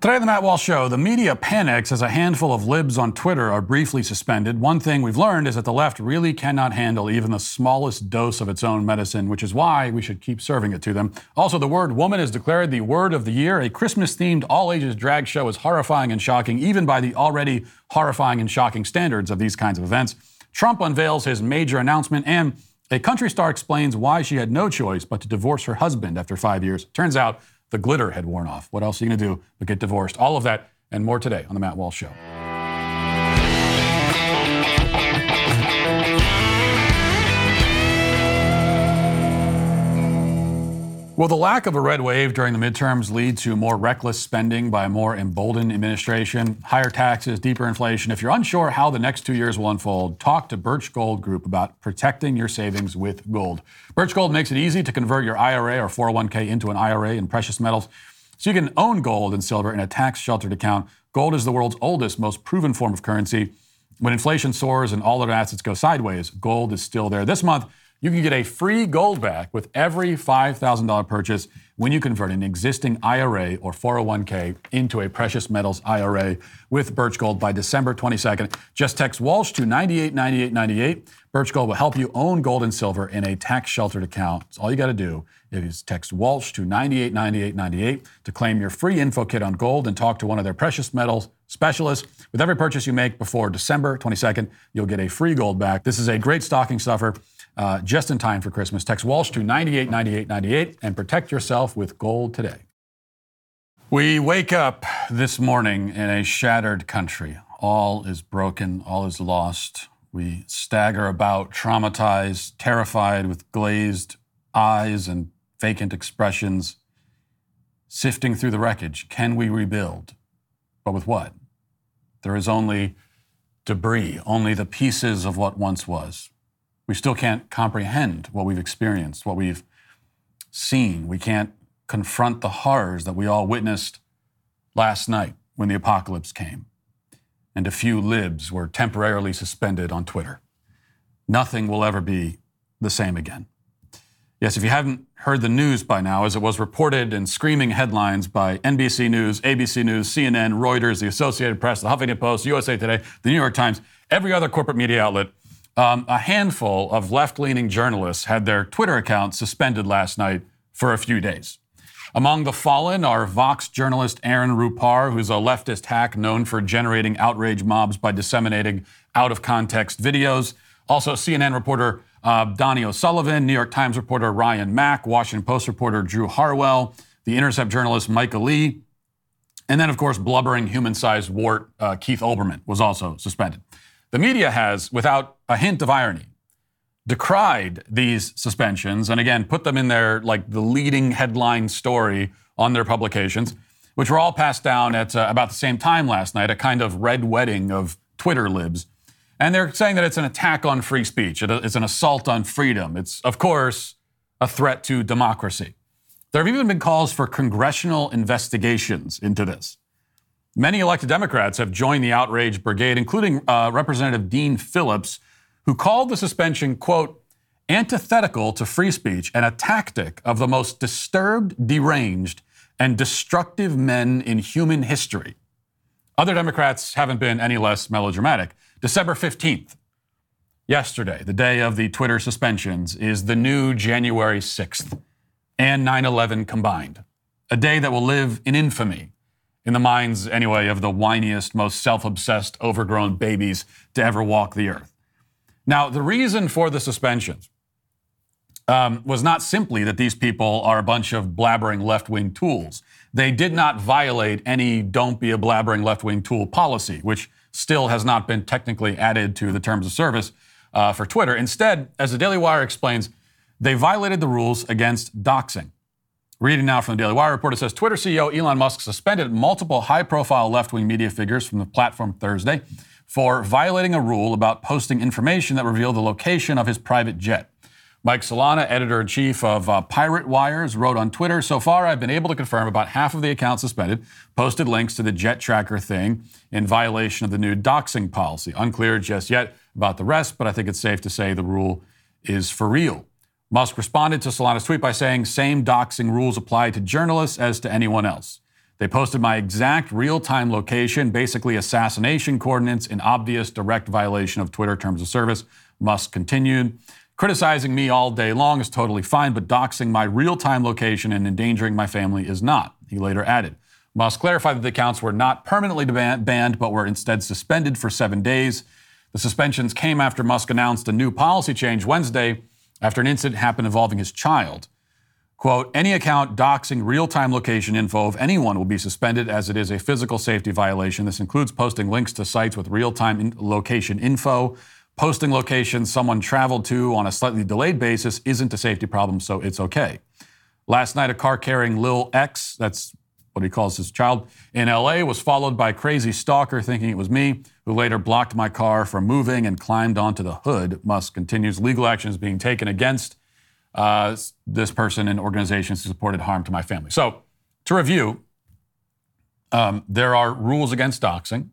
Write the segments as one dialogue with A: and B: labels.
A: Today on the Matt Walsh Show, the media panics as a handful of libs on Twitter are briefly suspended. One thing we've learned is that the left really cannot handle even the smallest dose of its own medicine, which is why we should keep serving it to them. Also, the word woman is declared the word of the year. A Christmas themed all ages drag show is horrifying and shocking, even by the already horrifying and shocking standards of these kinds of events. Trump unveils his major announcement, and a country star explains why she had no choice but to divorce her husband after five years. Turns out, the glitter had worn off. What else are you going to do but get divorced? All of that and more today on The Matt Walsh Show. Will the lack of a red wave during the midterms lead to more reckless spending by a more emboldened administration, higher taxes, deeper inflation? If you're unsure how the next two years will unfold, talk to Birch Gold Group about protecting your savings with gold. Birch Gold makes it easy to convert your IRA or 401k into an IRA in precious metals so you can own gold and silver in a tax sheltered account. Gold is the world's oldest, most proven form of currency. When inflation soars and all other assets go sideways, gold is still there. This month, you can get a free Goldback with every $5,000 purchase when you convert an existing IRA or 401k into a precious metals IRA with Birch Gold by December 22nd. Just text Walsh to 989898. Birch Gold will help you own gold and silver in a tax sheltered account. All you got to do is text Walsh to 989898 to claim your free info kit on gold and talk to one of their precious metals specialists. With every purchase you make before December 22nd, you'll get a free Goldback. This is a great stocking stuffer uh, just in time for Christmas. Text Walsh to 989898 and protect yourself with gold today. We wake up this morning in a shattered country. All is broken, all is lost. We stagger about, traumatized, terrified, with glazed eyes and vacant expressions, sifting through the wreckage. Can we rebuild? But with what? There is only debris, only the pieces of what once was. We still can't comprehend what we've experienced, what we've seen. We can't confront the horrors that we all witnessed last night when the apocalypse came and a few libs were temporarily suspended on Twitter. Nothing will ever be the same again. Yes, if you haven't heard the news by now, as it was reported in screaming headlines by NBC News, ABC News, CNN, Reuters, the Associated Press, the Huffington Post, USA Today, the New York Times, every other corporate media outlet um, a handful of left leaning journalists had their Twitter accounts suspended last night for a few days. Among the fallen are Vox journalist Aaron Rupar, who's a leftist hack known for generating outrage mobs by disseminating out of context videos. Also, CNN reporter uh, Donie O'Sullivan, New York Times reporter Ryan Mac, Washington Post reporter Drew Harwell, The Intercept journalist Micah Lee, and then, of course, blubbering human sized wart uh, Keith Olbermann was also suspended. The media has, without a hint of irony, decried these suspensions and again put them in their like the leading headline story on their publications, which were all passed down at uh, about the same time last night, a kind of red wedding of Twitter libs. And they're saying that it's an attack on free speech. It's an assault on freedom. It's, of course, a threat to democracy. There have even been calls for congressional investigations into this. Many elected Democrats have joined the outrage brigade, including uh, Representative Dean Phillips, who called the suspension, quote, antithetical to free speech and a tactic of the most disturbed, deranged, and destructive men in human history. Other Democrats haven't been any less melodramatic. December 15th, yesterday, the day of the Twitter suspensions, is the new January 6th and 9 11 combined, a day that will live in infamy in the minds, anyway, of the whiniest, most self obsessed, overgrown babies to ever walk the earth. Now, the reason for the suspensions um, was not simply that these people are a bunch of blabbering left wing tools. They did not violate any don't be a blabbering left wing tool policy, which still has not been technically added to the terms of service uh, for Twitter. Instead, as the Daily Wire explains, they violated the rules against doxing. Reading now from the Daily Wire report, it says Twitter CEO Elon Musk suspended multiple high profile left wing media figures from the platform Thursday for violating a rule about posting information that revealed the location of his private jet. Mike Solana, editor in chief of uh, Pirate Wires, wrote on Twitter So far, I've been able to confirm about half of the accounts suspended posted links to the jet tracker thing in violation of the new doxing policy. Unclear just yet about the rest, but I think it's safe to say the rule is for real. Musk responded to Solana's tweet by saying same doxing rules apply to journalists as to anyone else. They posted my exact real time location, basically assassination coordinates, in obvious direct violation of Twitter terms of service. Musk continued. Criticizing me all day long is totally fine, but doxing my real time location and endangering my family is not. He later added. Musk clarified that the accounts were not permanently banned, but were instead suspended for seven days. The suspensions came after Musk announced a new policy change Wednesday after an incident happened involving his child. Quote, any account doxing real time location info of anyone will be suspended as it is a physical safety violation. This includes posting links to sites with real time in- location info. Posting locations someone traveled to on a slightly delayed basis isn't a safety problem, so it's okay. Last night, a car carrying Lil X, that's what he calls his child, in LA was followed by a crazy stalker thinking it was me, who later blocked my car from moving and climbed onto the hood. Musk continues legal actions being taken against uh, this person and organizations who supported harm to my family. So, to review, um, there are rules against doxing.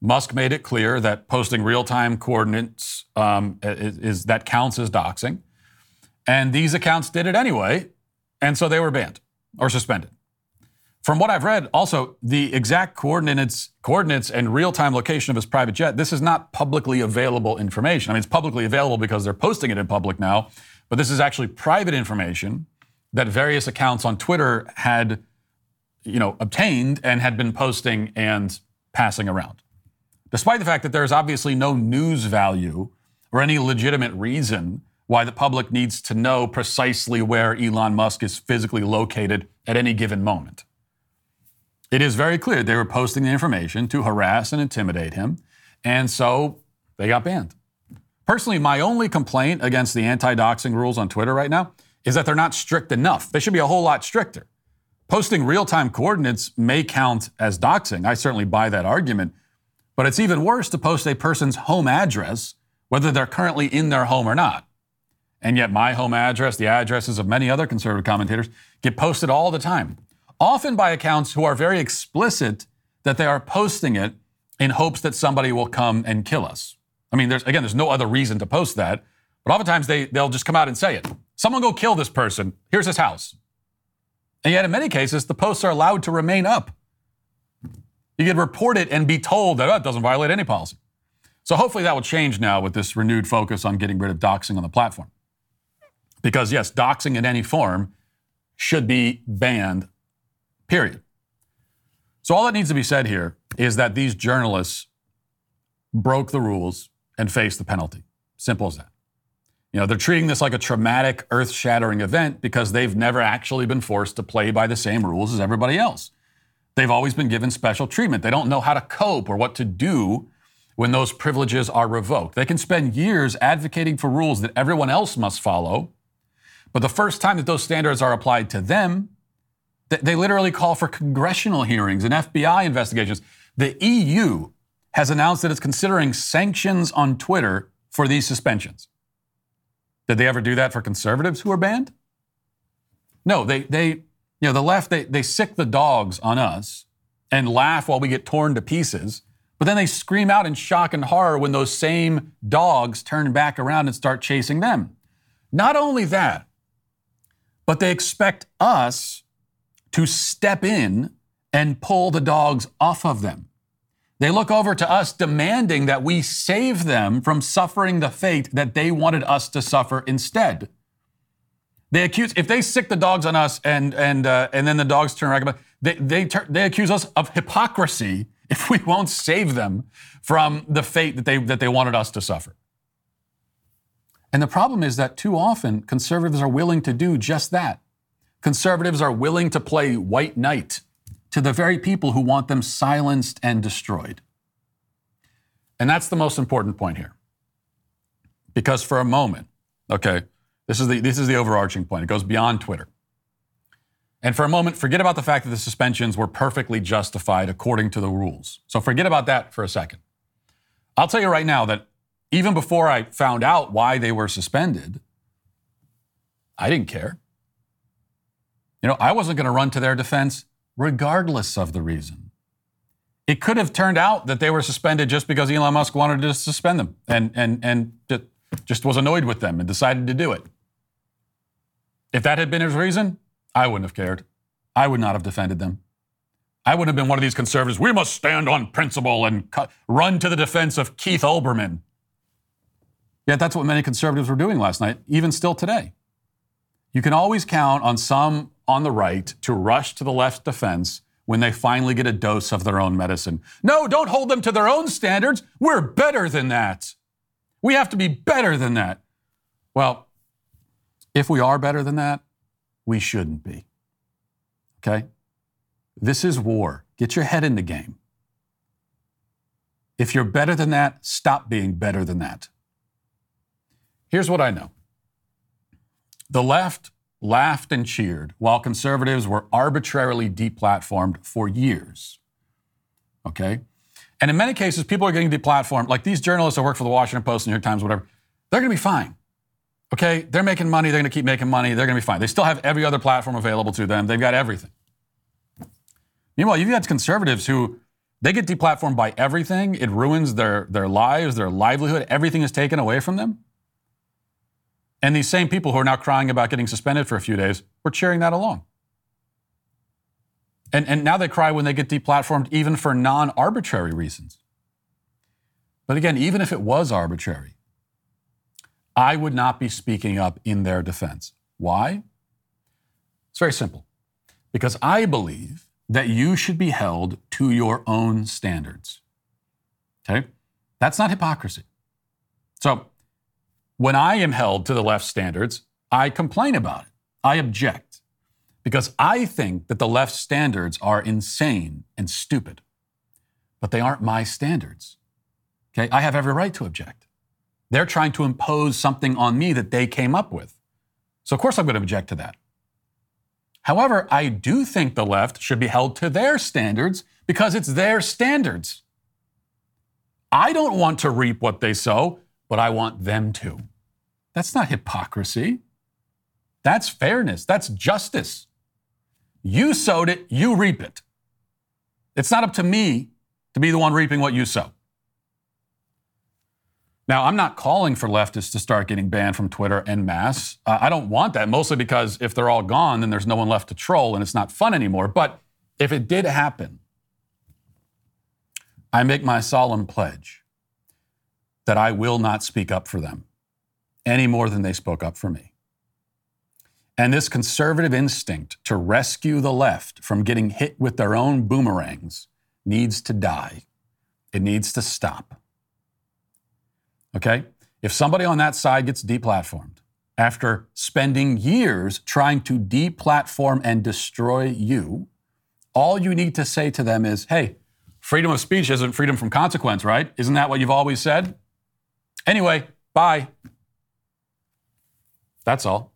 A: Musk made it clear that posting real-time coordinates um, is, is, that counts as doxing, and these accounts did it anyway, and so they were banned or suspended. From what I've read, also the exact coordinates, coordinates and real-time location of his private jet. This is not publicly available information. I mean, it's publicly available because they're posting it in public now, but this is actually private information that various accounts on Twitter had, you know, obtained and had been posting and passing around. Despite the fact that there is obviously no news value or any legitimate reason why the public needs to know precisely where Elon Musk is physically located at any given moment. It is very clear they were posting the information to harass and intimidate him, and so they got banned. Personally, my only complaint against the anti doxing rules on Twitter right now is that they're not strict enough. They should be a whole lot stricter. Posting real time coordinates may count as doxing. I certainly buy that argument. But it's even worse to post a person's home address, whether they're currently in their home or not. And yet, my home address, the addresses of many other conservative commentators, get posted all the time, often by accounts who are very explicit that they are posting it in hopes that somebody will come and kill us. I mean, there's again, there's no other reason to post that, but oftentimes they they'll just come out and say it. Someone go kill this person. Here's his house. And yet, in many cases, the posts are allowed to remain up. You can report it and be told that oh, it doesn't violate any policy. So hopefully that will change now with this renewed focus on getting rid of doxing on the platform. Because yes, doxing in any form should be banned, period. So all that needs to be said here is that these journalists broke the rules and face the penalty. Simple as that. You know, they're treating this like a traumatic, earth shattering event because they've never actually been forced to play by the same rules as everybody else. They've always been given special treatment. They don't know how to cope or what to do when those privileges are revoked. They can spend years advocating for rules that everyone else must follow, but the first time that those standards are applied to them, they literally call for congressional hearings and FBI investigations. The EU has announced that it's considering sanctions on Twitter for these suspensions. Did they ever do that for conservatives who are banned? No, they, they you know, the left, they, they sick the dogs on us and laugh while we get torn to pieces, but then they scream out in shock and horror when those same dogs turn back around and start chasing them. Not only that, but they expect us to step in and pull the dogs off of them. They look over to us demanding that we save them from suffering the fate that they wanted us to suffer instead. They accuse if they sick the dogs on us and and uh, and then the dogs turn around, they they they accuse us of hypocrisy if we won't save them from the fate that they that they wanted us to suffer. And the problem is that too often conservatives are willing to do just that. Conservatives are willing to play white knight to the very people who want them silenced and destroyed. And that's the most important point here. Because for a moment, okay, this is the, this is the overarching point. It goes beyond Twitter. And for a moment, forget about the fact that the suspensions were perfectly justified according to the rules. So forget about that for a second. I'll tell you right now that even before I found out why they were suspended, I didn't care. You know, I wasn't going to run to their defense regardless of the reason. It could have turned out that they were suspended just because Elon Musk wanted to suspend them and, and, and just was annoyed with them and decided to do it. If that had been his reason, I wouldn't have cared. I would not have defended them. I would have been one of these conservatives. We must stand on principle and cu- run to the defense of Keith Olbermann. Yet that's what many conservatives were doing last night, even still today. You can always count on some on the right to rush to the left's defense when they finally get a dose of their own medicine. No, don't hold them to their own standards. We're better than that. We have to be better than that. Well, if we are better than that, we shouldn't be. Okay? This is war. Get your head in the game. If you're better than that, stop being better than that. Here's what I know the left laughed and cheered while conservatives were arbitrarily deplatformed for years. Okay? And in many cases, people are getting deplatformed. Like these journalists that work for the Washington Post, New York Times, whatever, they're going to be fine. Okay? They're making money. They're going to keep making money. They're going to be fine. They still have every other platform available to them. They've got everything. Meanwhile, you've got conservatives who they get deplatformed by everything. It ruins their, their lives, their livelihood. Everything is taken away from them. And these same people who are now crying about getting suspended for a few days were cheering that along. And, and now they cry when they get deplatformed, even for non arbitrary reasons. But again, even if it was arbitrary, I would not be speaking up in their defense. Why? It's very simple. Because I believe that you should be held to your own standards. Okay? That's not hypocrisy. So when I am held to the left standards, I complain about it. I object because I think that the left standards are insane and stupid, but they aren't my standards. Okay, I have every right to object. They're trying to impose something on me that they came up with. So, of course, I'm going to object to that. However, I do think the left should be held to their standards because it's their standards. I don't want to reap what they sow, but I want them to. That's not hypocrisy. That's fairness. That's justice. You sowed it, you reap it. It's not up to me to be the one reaping what you sow. Now, I'm not calling for leftists to start getting banned from Twitter en masse. Uh, I don't want that, mostly because if they're all gone, then there's no one left to troll and it's not fun anymore. But if it did happen, I make my solemn pledge that I will not speak up for them any more than they spoke up for me. And this conservative instinct to rescue the left from getting hit with their own boomerangs needs to die. It needs to stop. Okay? If somebody on that side gets deplatformed after spending years trying to deplatform and destroy you, all you need to say to them is, hey, freedom of speech isn't freedom from consequence, right? Isn't that what you've always said? Anyway, bye. That's all.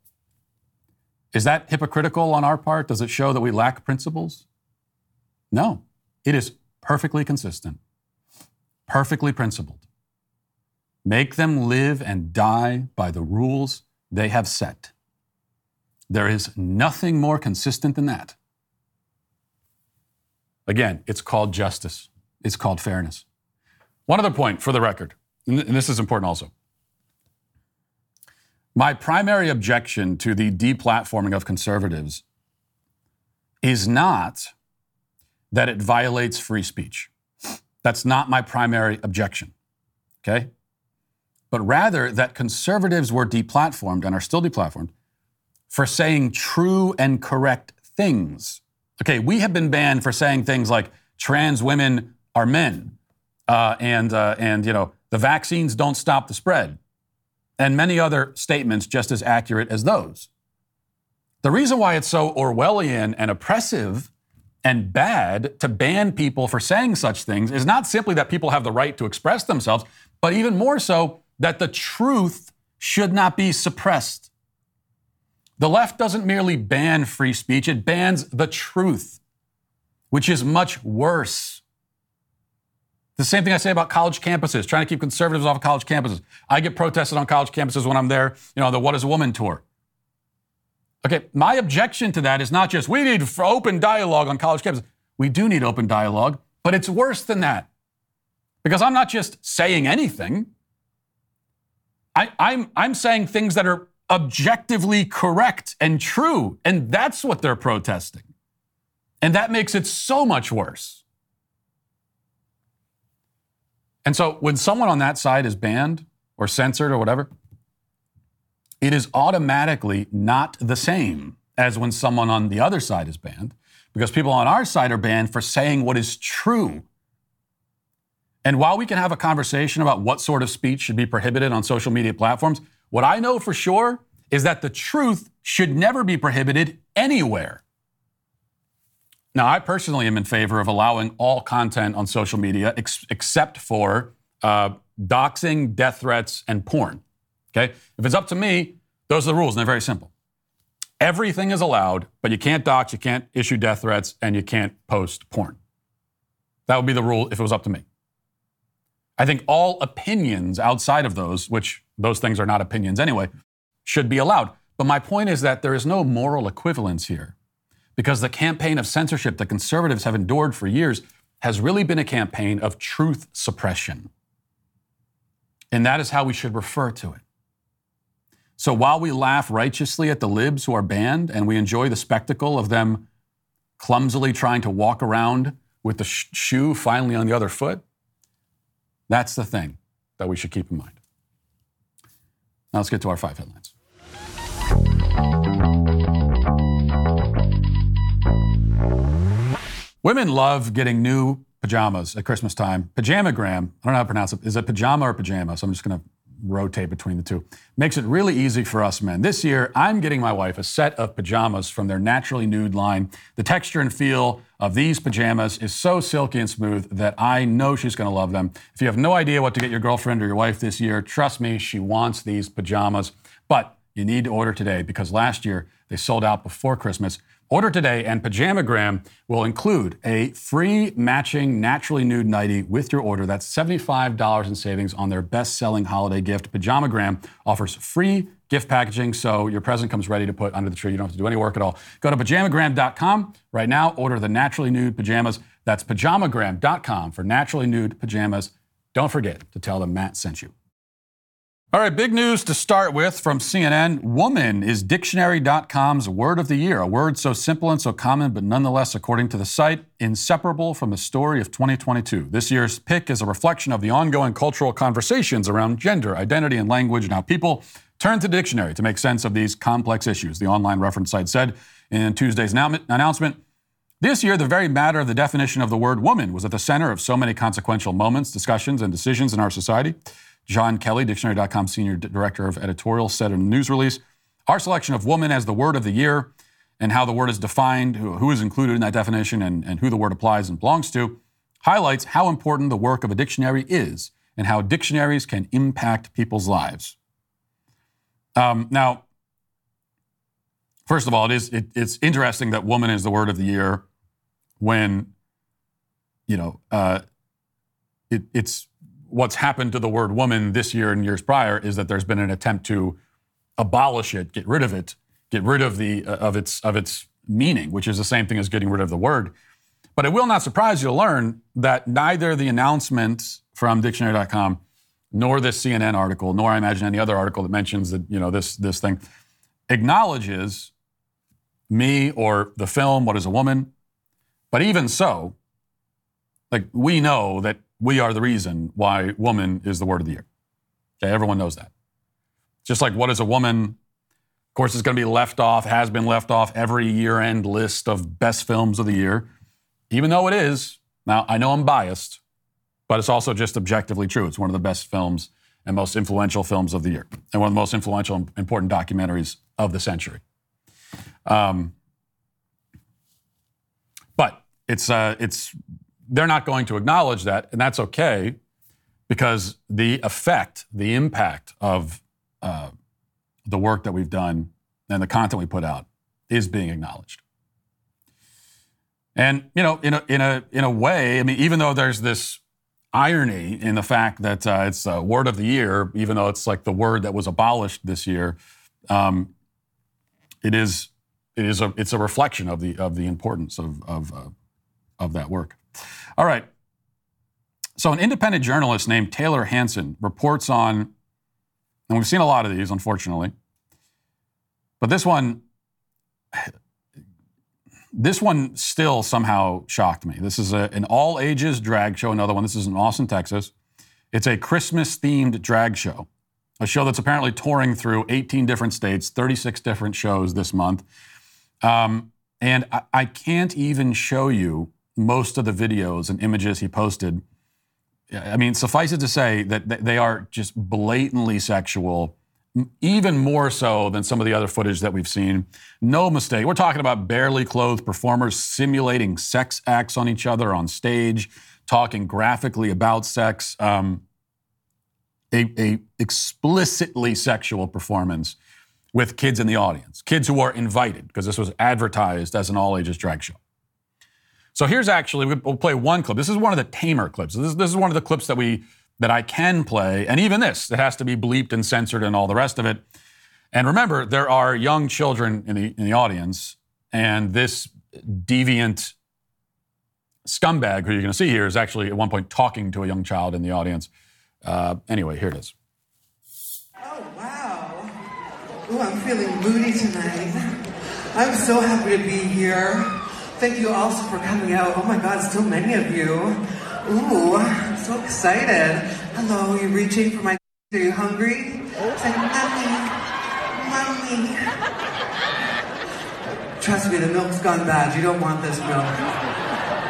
A: Is that hypocritical on our part? Does it show that we lack principles? No, it is perfectly consistent, perfectly principled. Make them live and die by the rules they have set. There is nothing more consistent than that. Again, it's called justice, it's called fairness. One other point for the record, and this is important also. My primary objection to the deplatforming of conservatives is not that it violates free speech. That's not my primary objection. Okay? But rather that conservatives were deplatformed and are still deplatformed for saying true and correct things. Okay, we have been banned for saying things like trans women are men, uh, and uh, and you know the vaccines don't stop the spread and many other statements just as accurate as those. The reason why it's so Orwellian and oppressive and bad to ban people for saying such things is not simply that people have the right to express themselves, but even more so that the truth should not be suppressed. The left doesn't merely ban free speech, it bans the truth, which is much worse. The same thing I say about college campuses, trying to keep conservatives off of college campuses. I get protested on college campuses when I'm there, you know, the What is a Woman tour. Okay, my objection to that is not just we need open dialogue on college campuses. We do need open dialogue, but it's worse than that. Because I'm not just saying anything, I, I'm, I'm saying things that are objectively correct and true, and that's what they're protesting. And that makes it so much worse. And so when someone on that side is banned or censored or whatever, it is automatically not the same as when someone on the other side is banned, because people on our side are banned for saying what is true. And while we can have a conversation about what sort of speech should be prohibited on social media platforms, what I know for sure is that the truth should never be prohibited anywhere. Now, I personally am in favor of allowing all content on social media ex- except for uh, doxing, death threats, and porn. Okay? If it's up to me, those are the rules, and they're very simple. Everything is allowed, but you can't dox, you can't issue death threats, and you can't post porn. That would be the rule if it was up to me. I think all opinions outside of those, which those things are not opinions anyway, should be allowed. But my point is that there is no moral equivalence here because the campaign of censorship that conservatives have endured for years has really been a campaign of truth suppression. And that is how we should refer to it. So while we laugh righteously at the libs who are banned and we enjoy the spectacle of them clumsily trying to walk around with the sh- shoe finally on the other foot, that's the thing that we should keep in mind. Now let's get to our five headlines. Women love getting new pajamas at Christmas time. Pajamagram, I don't know how to pronounce it. Is it pajama or pajama? So I'm just going to rotate between the two. Makes it really easy for us men. This year, I'm getting my wife a set of pajamas from their Naturally Nude line. The texture and feel of these pajamas is so silky and smooth that I know she's going to love them. If you have no idea what to get your girlfriend or your wife this year, trust me, she wants these pajamas. But you need to order today because last year they sold out before Christmas. Order today, and Pajamagram will include a free matching naturally nude nightie with your order. That's $75 in savings on their best selling holiday gift. Pajamagram offers free gift packaging so your present comes ready to put under the tree. You don't have to do any work at all. Go to pajamagram.com right now, order the naturally nude pajamas. That's pajamagram.com for naturally nude pajamas. Don't forget to tell them Matt sent you. All right, big news to start with from CNN. Woman is dictionary.com's word of the year, a word so simple and so common, but nonetheless, according to the site, inseparable from the story of 2022. This year's pick is a reflection of the ongoing cultural conversations around gender, identity, and language, and how people turn to the dictionary to make sense of these complex issues. The online reference site said in Tuesday's announcement. This year, the very matter of the definition of the word woman was at the center of so many consequential moments, discussions, and decisions in our society. John Kelly, Dictionary.com Senior Director of Editorial, said in a news release Our selection of woman as the word of the year and how the word is defined, who, who is included in that definition, and, and who the word applies and belongs to, highlights how important the work of a dictionary is and how dictionaries can impact people's lives. Um, now, first of all, it is it, it's interesting that woman is the word of the year when you know uh, it, it's what's happened to the word woman this year and years prior is that there's been an attempt to abolish it, get rid of it, get rid of the uh, of its of its meaning, which is the same thing as getting rid of the word. But it will not surprise you to learn that neither the announcement from dictionary.com nor this CNN article, nor I imagine any other article that mentions that, you know, this this thing acknowledges me or the film, What is a Woman? But even so, like we know that we are the reason why woman is the word of the year. Okay, everyone knows that. Just like what is a woman? Of course, it's going to be left off, has been left off every year end list of best films of the year, even though it is. Now, I know I'm biased, but it's also just objectively true. It's one of the best films and most influential films of the year, and one of the most influential and important documentaries of the century. Um, but it's uh, it's they're not going to acknowledge that, and that's okay because the effect, the impact of uh, the work that we've done and the content we put out is being acknowledged. And you know, in a in a in a way, I mean, even though there's this irony in the fact that uh, it's a word of the year, even though it's like the word that was abolished this year, um, it is it is a it's a reflection of the of the importance of of uh, of that work. All right. So, an independent journalist named Taylor Hansen reports on, and we've seen a lot of these, unfortunately, but this one, this one still somehow shocked me. This is a, an all ages drag show, another one. This is in Austin, Texas. It's a Christmas themed drag show, a show that's apparently touring through 18 different states, 36 different shows this month. Um, and I, I can't even show you most of the videos and images he posted. I mean, suffice it to say that they are just blatantly sexual even more so than some of the other footage that we've seen. No mistake. We're talking about barely clothed performers simulating sex acts on each other on stage, talking graphically about sex. Um, a, a explicitly sexual performance with kids in the audience, kids who are invited, because this was advertised as an all ages drag show. So here's actually, we'll play one clip. This is one of the tamer clips. This, this is one of the clips that we that I can play, and even this, it has to be bleeped and censored and all the rest of it. And remember, there are young children in the in the audience, and this deviant scumbag who you're going to see here is actually at one point talking to a young child in the audience. Uh, anyway, here it is.
B: Oh wow! Oh, I'm feeling moody tonight. I'm so happy to be here. Thank you also for coming out. Oh my God, so many of you. Ooh, I'm so excited. Hello, you reaching for my Are you hungry? Say, mommy, mommy. Trust me, the milk's gone bad. You don't want this milk.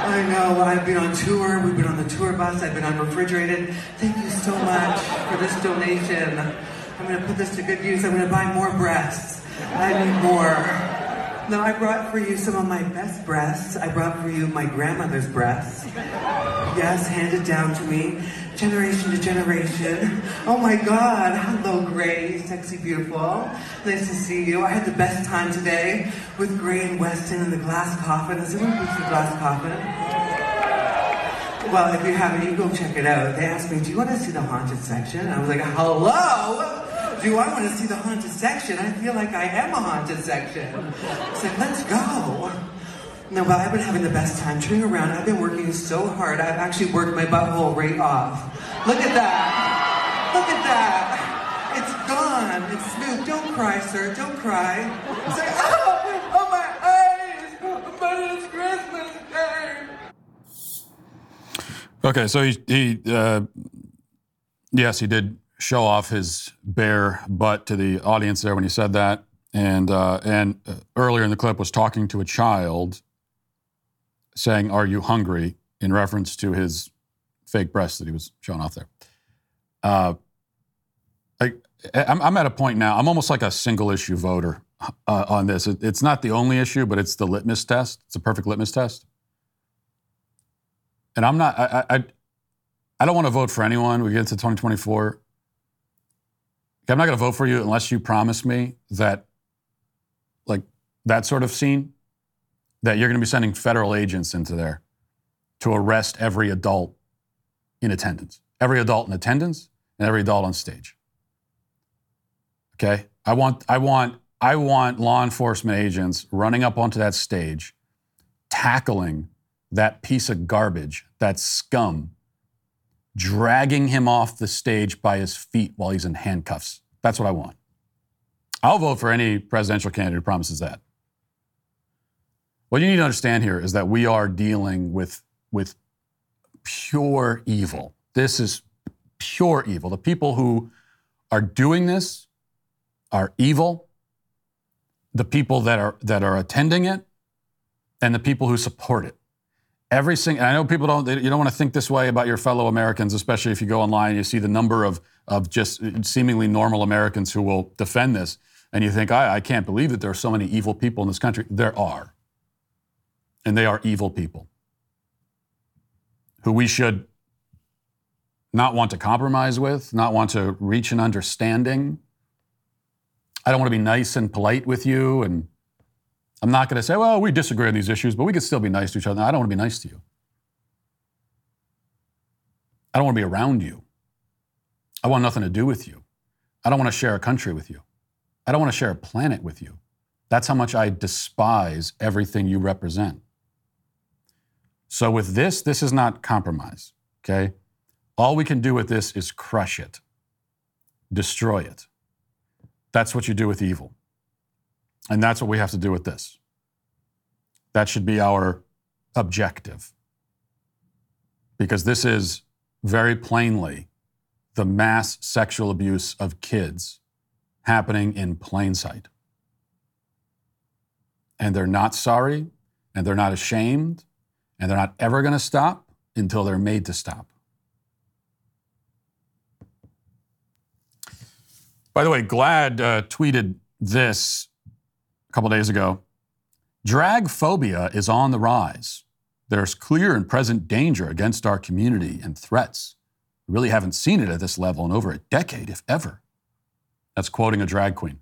B: I know, I've been on tour. We've been on the tour bus. I've been unrefrigerated. Thank you so much for this donation. I'm going to put this to good use. I'm going to buy more breasts. I need more. Now, I brought for you some of my best breasts. I brought for you my grandmother's breasts. Yes, handed down to me, generation to generation. Oh my God, hello, Gray, sexy, beautiful. Nice to see you. I had the best time today with Gray and Weston in the glass coffin. Has anyone been the glass coffin? Well, if you haven't, you go check it out. They asked me, do you want to see the haunted section? I was like, hello? Do I want to see the haunted section? I feel like I am a haunted section. It's like, let's go. No, but I've been having the best time turning around. I've been working so hard. I've actually worked my butthole right off. Look at that. Look at that. It's gone. It's smooth. Don't cry, sir. Don't cry. It's like, oh, oh my eyes. But it's Christmas Day.
A: Okay, so he, he uh, yes, he did show off his bare butt to the audience there when he said that. And, uh, and uh, earlier in the clip was talking to a child saying, Are you hungry? in reference to his fake breasts that he was showing off there. Uh, I, am at a point now, I'm almost like a single issue voter uh, on this. It, it's not the only issue, but it's the litmus test. It's a perfect litmus test. And I'm not, I, I, I don't want to vote for anyone. We get into 2024. I'm not going to vote for you unless you promise me that, like that sort of scene, that you're going to be sending federal agents into there to arrest every adult in attendance, every adult in attendance, and every adult on stage. Okay, I want, I want, I want law enforcement agents running up onto that stage, tackling that piece of garbage, that scum, dragging him off the stage by his feet while he's in handcuffs. That's what I want. I'll vote for any presidential candidate who promises that. What you need to understand here is that we are dealing with, with pure evil. This is pure evil. The people who are doing this are evil. The people that are, that are attending it and the people who support it. Every single, I know people don't, you don't want to think this way about your fellow Americans, especially if you go online and you see the number of, of just seemingly normal Americans who will defend this. And you think, I, I can't believe that there are so many evil people in this country. There are. And they are evil people who we should not want to compromise with, not want to reach an understanding. I don't want to be nice and polite with you and I'm not going to say, well, we disagree on these issues, but we can still be nice to each other. I don't want to be nice to you. I don't want to be around you. I want nothing to do with you. I don't want to share a country with you. I don't want to share a planet with you. That's how much I despise everything you represent. So, with this, this is not compromise, okay? All we can do with this is crush it, destroy it. That's what you do with evil. And that's what we have to do with this. That should be our objective. Because this is very plainly the mass sexual abuse of kids happening in plain sight. And they're not sorry, and they're not ashamed, and they're not ever going to stop until they're made to stop. By the way, GLAAD uh, tweeted this couple days ago. Drag phobia is on the rise. There's clear and present danger against our community and threats. We really haven't seen it at this level in over a decade, if ever. That's quoting a drag queen.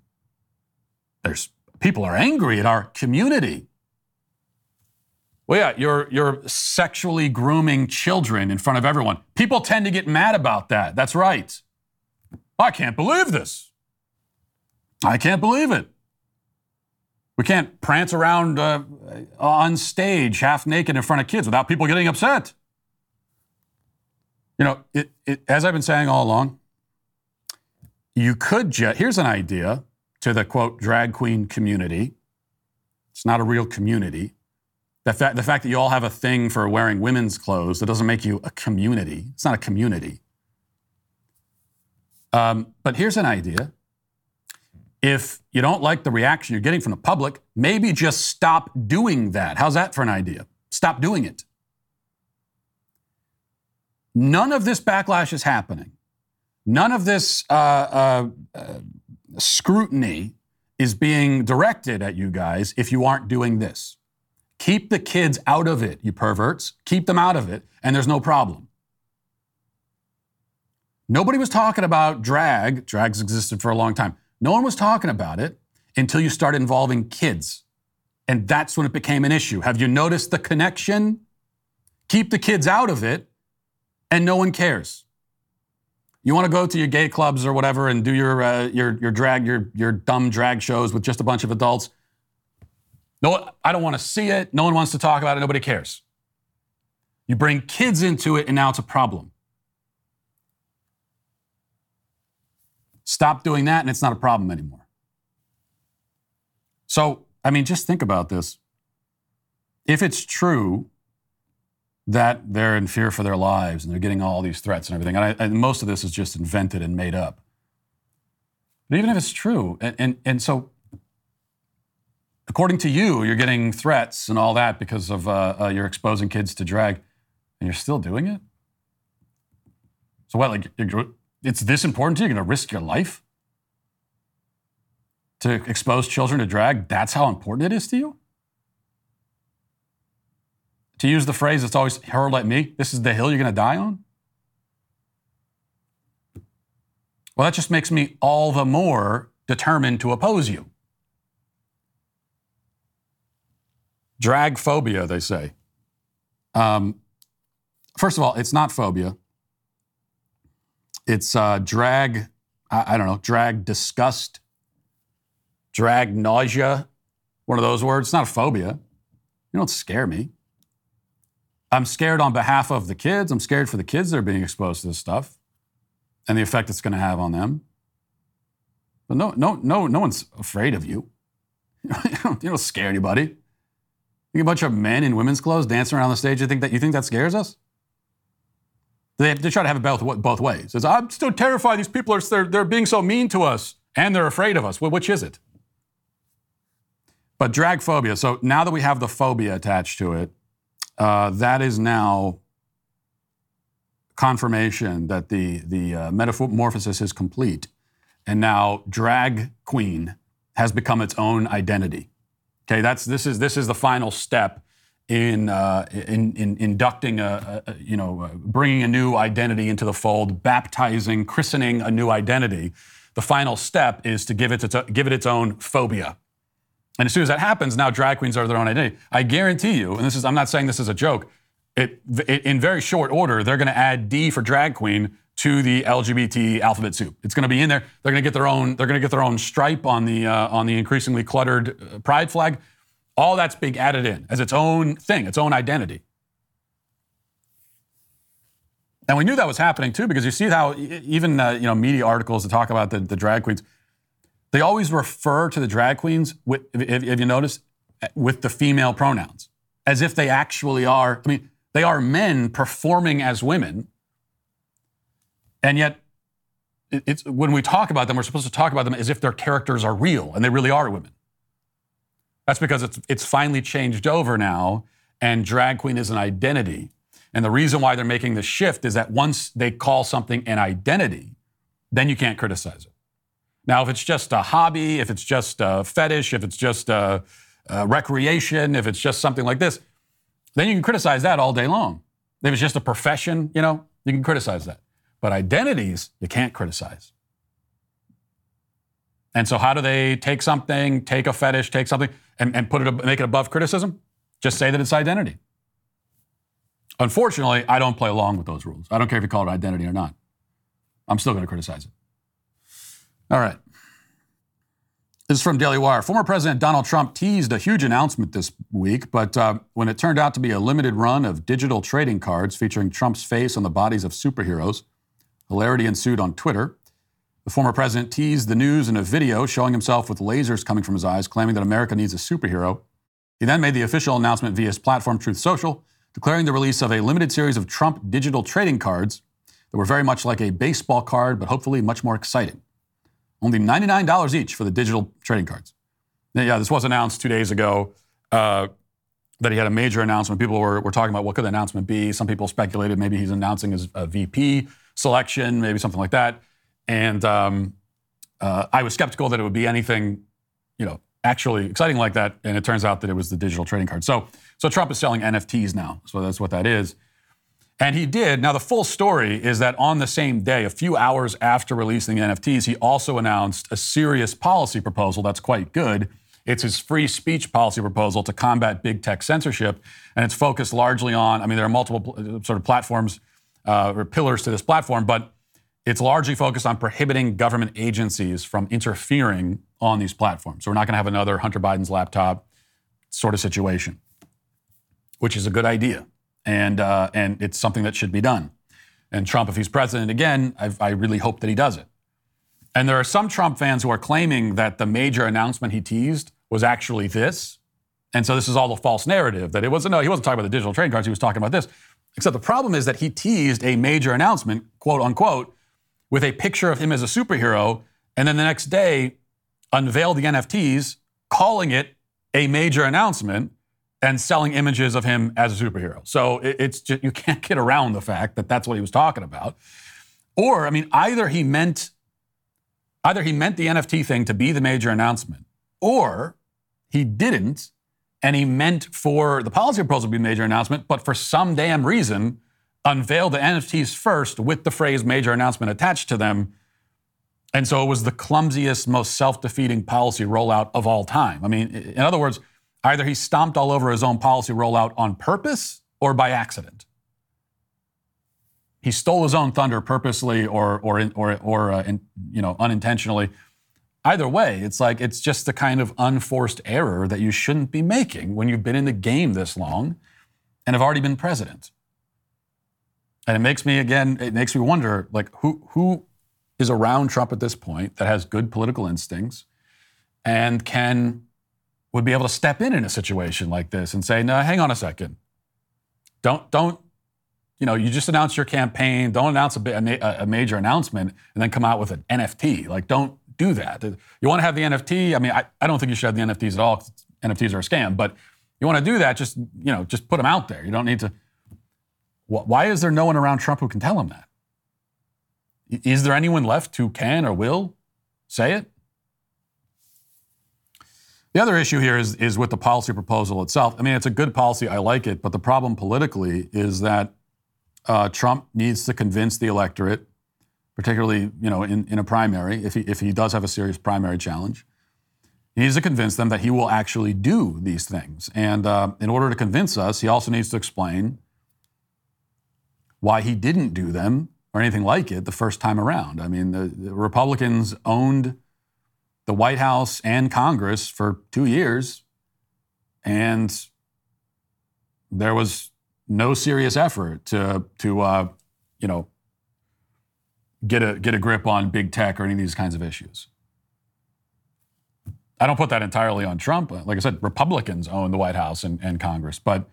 A: There's people are angry at our community. Well, yeah, you're, you're sexually grooming children in front of everyone. People tend to get mad about that. That's right. I can't believe this. I can't believe it. We can't prance around uh, on stage half naked in front of kids without people getting upset. You know, it, it, as I've been saying all along, you could just, here's an idea to the quote, drag queen community. It's not a real community. The fact, the fact that you all have a thing for wearing women's clothes, that doesn't make you a community. It's not a community. Um, but here's an idea. If you don't like the reaction you're getting from the public, maybe just stop doing that. How's that for an idea? Stop doing it. None of this backlash is happening. None of this uh, uh, uh, scrutiny is being directed at you guys if you aren't doing this. Keep the kids out of it, you perverts. Keep them out of it, and there's no problem. Nobody was talking about drag. Drag's existed for a long time. No one was talking about it until you started involving kids. And that's when it became an issue. Have you noticed the connection? Keep the kids out of it, and no one cares. You want to go to your gay clubs or whatever and do your, uh, your, your drag, your, your dumb drag shows with just a bunch of adults. No, I don't want to see it. No one wants to talk about it. Nobody cares. You bring kids into it, and now it's a problem. Stop doing that, and it's not a problem anymore. So, I mean, just think about this. If it's true that they're in fear for their lives and they're getting all these threats and everything, and, I, and most of this is just invented and made up. But even if it's true, and, and, and so according to you, you're getting threats and all that because of uh, uh, you're exposing kids to drag, and you're still doing it. So what? Like it's this important to you? You're going to risk your life to expose children to drag? That's how important it is to you. To use the phrase that's always hurled at me, this is the hill you're going to die on. Well, that just makes me all the more determined to oppose you. Drag phobia, they say. Um, first of all, it's not phobia. It's uh, drag, I, I don't know, drag disgust, drag nausea, one of those words. It's not a phobia. You don't scare me. I'm scared on behalf of the kids. I'm scared for the kids that are being exposed to this stuff and the effect it's going to have on them. But no, no, no, no one's afraid of you. you, don't, you don't scare anybody. You a bunch of men in women's clothes dancing around the stage. You think that you think that scares us? They, they try to have it both, both ways. It's, I'm still terrified. These people are they're, they're being so mean to us, and they're afraid of us. Well, which is it? But drag phobia. So now that we have the phobia attached to it, uh, that is now confirmation that the the uh, metamorphosis is complete, and now drag queen has become its own identity. Okay, that's this is this is the final step in uh, in, in, inducting a, a you know uh, bringing a new identity into the fold, baptizing, christening a new identity. The final step is to give it its, give it its own phobia. And as soon as that happens, now drag queens are their own identity. I guarantee you, and this is I'm not saying this is a joke. It, it in very short order, they're going to add D for drag queen to the LGBT alphabet soup. It's going to be in there. They're going to get their own. They're going to get their own stripe on the uh, on the increasingly cluttered uh, pride flag. All that's being added in as its own thing, its own identity. And we knew that was happening too, because you see how even uh, you know media articles that talk about the, the drag queens, they always refer to the drag queens. With, if, if you notice, with the female pronouns, as if they actually are. I mean, they are men performing as women, and yet it's when we talk about them, we're supposed to talk about them as if their characters are real and they really are women. That's because it's it's finally changed over now, and drag queen is an identity. And the reason why they're making the shift is that once they call something an identity, then you can't criticize it. Now, if it's just a hobby, if it's just a fetish, if it's just a, a recreation, if it's just something like this, then you can criticize that all day long. If it's just a profession, you know, you can criticize that. But identities, you can't criticize. And so, how do they take something, take a fetish, take something, and, and put it, make it above criticism? Just say that it's identity. Unfortunately, I don't play along with those rules. I don't care if you call it identity or not. I'm still going to criticize it. All right. This is from Daily Wire. Former President Donald Trump teased a huge announcement this week, but uh, when it turned out to be a limited run of digital trading cards featuring Trump's face on the bodies of superheroes, Hilarity ensued on Twitter. The former president teased the news in a video showing himself with lasers coming from his eyes, claiming that America needs a superhero. He then made the official announcement via his platform Truth Social, declaring the release of a limited series of Trump digital trading cards that were very much like a baseball card, but hopefully much more exciting. Only $99 each for the digital trading cards. Now, yeah, this was announced two days ago uh, that he had a major announcement. People were, were talking about what could the announcement be. Some people speculated maybe he's announcing his uh, VP selection, maybe something like that. And um, uh, I was skeptical that it would be anything, you know, actually exciting like that. And it turns out that it was the digital trading card. So, so Trump is selling NFTs now. So that's what that is. And he did. Now, the full story is that on the same day, a few hours after releasing the NFTs, he also announced a serious policy proposal that's quite good. It's his free speech policy proposal to combat big tech censorship. And it's focused largely on, I mean, there are multiple sort of platforms uh, or pillars to this platform, but it's largely focused on prohibiting government agencies from interfering on these platforms. So we're not going to have another Hunter Biden's laptop sort of situation, which is a good idea, and uh, and it's something that should be done. And Trump, if he's president again, I've, I really hope that he does it. And there are some Trump fans who are claiming that the major announcement he teased was actually this. And so this is all a false narrative that it wasn't, no, he wasn't talking about the digital trading cards, he was talking about this. Except the problem is that he teased a major announcement, quote unquote, with a picture of him as a superhero, and then the next day unveiled the NFTs, calling it a major announcement and selling images of him as a superhero. So it's just, you can't get around the fact that that's what he was talking about. Or, I mean, either he meant either he meant the NFT thing to be the major announcement, or he didn't, and he meant for the policy proposal to be a major announcement, but for some damn reason unveiled the NFTs first with the phrase major announcement attached to them. And so it was the clumsiest, most self defeating policy rollout of all time. I mean, in other words, either he stomped all over his own policy rollout on purpose or by accident. He stole his own thunder purposely or, or, or, or uh, in, you know, unintentionally either way, it's like it's just the kind of unforced error that you shouldn't be making when you've been in the game this long and have already been president. And it makes me again, it makes me wonder, like who who is around Trump at this point that has good political instincts and can would be able to step in in a situation like this and say, no, hang on a second, don't don't you know, you just announced your campaign. Don't announce a, a, a major announcement and then come out with an NFT. Like, don't do that. You want to have the NFT? I mean, I, I don't think you should have the NFTs at all. NFTs are a scam. But you want to do that? Just you know, just put them out there. You don't need to. Why is there no one around Trump who can tell him that? Is there anyone left who can or will say it? The other issue here is, is with the policy proposal itself. I mean, it's a good policy. I like it. But the problem politically is that uh, Trump needs to convince the electorate particularly you know in, in a primary, if he, if he does have a serious primary challenge. He needs to convince them that he will actually do these things. And uh, in order to convince us, he also needs to explain why he didn't do them or anything like it the first time around. I mean, the, the Republicans owned the White House and Congress for two years, and there was no serious effort to to uh, you know get a get a grip on big tech or any of these kinds of issues. I don't put that entirely on Trump. Like I said, Republicans own the White House and, and Congress, but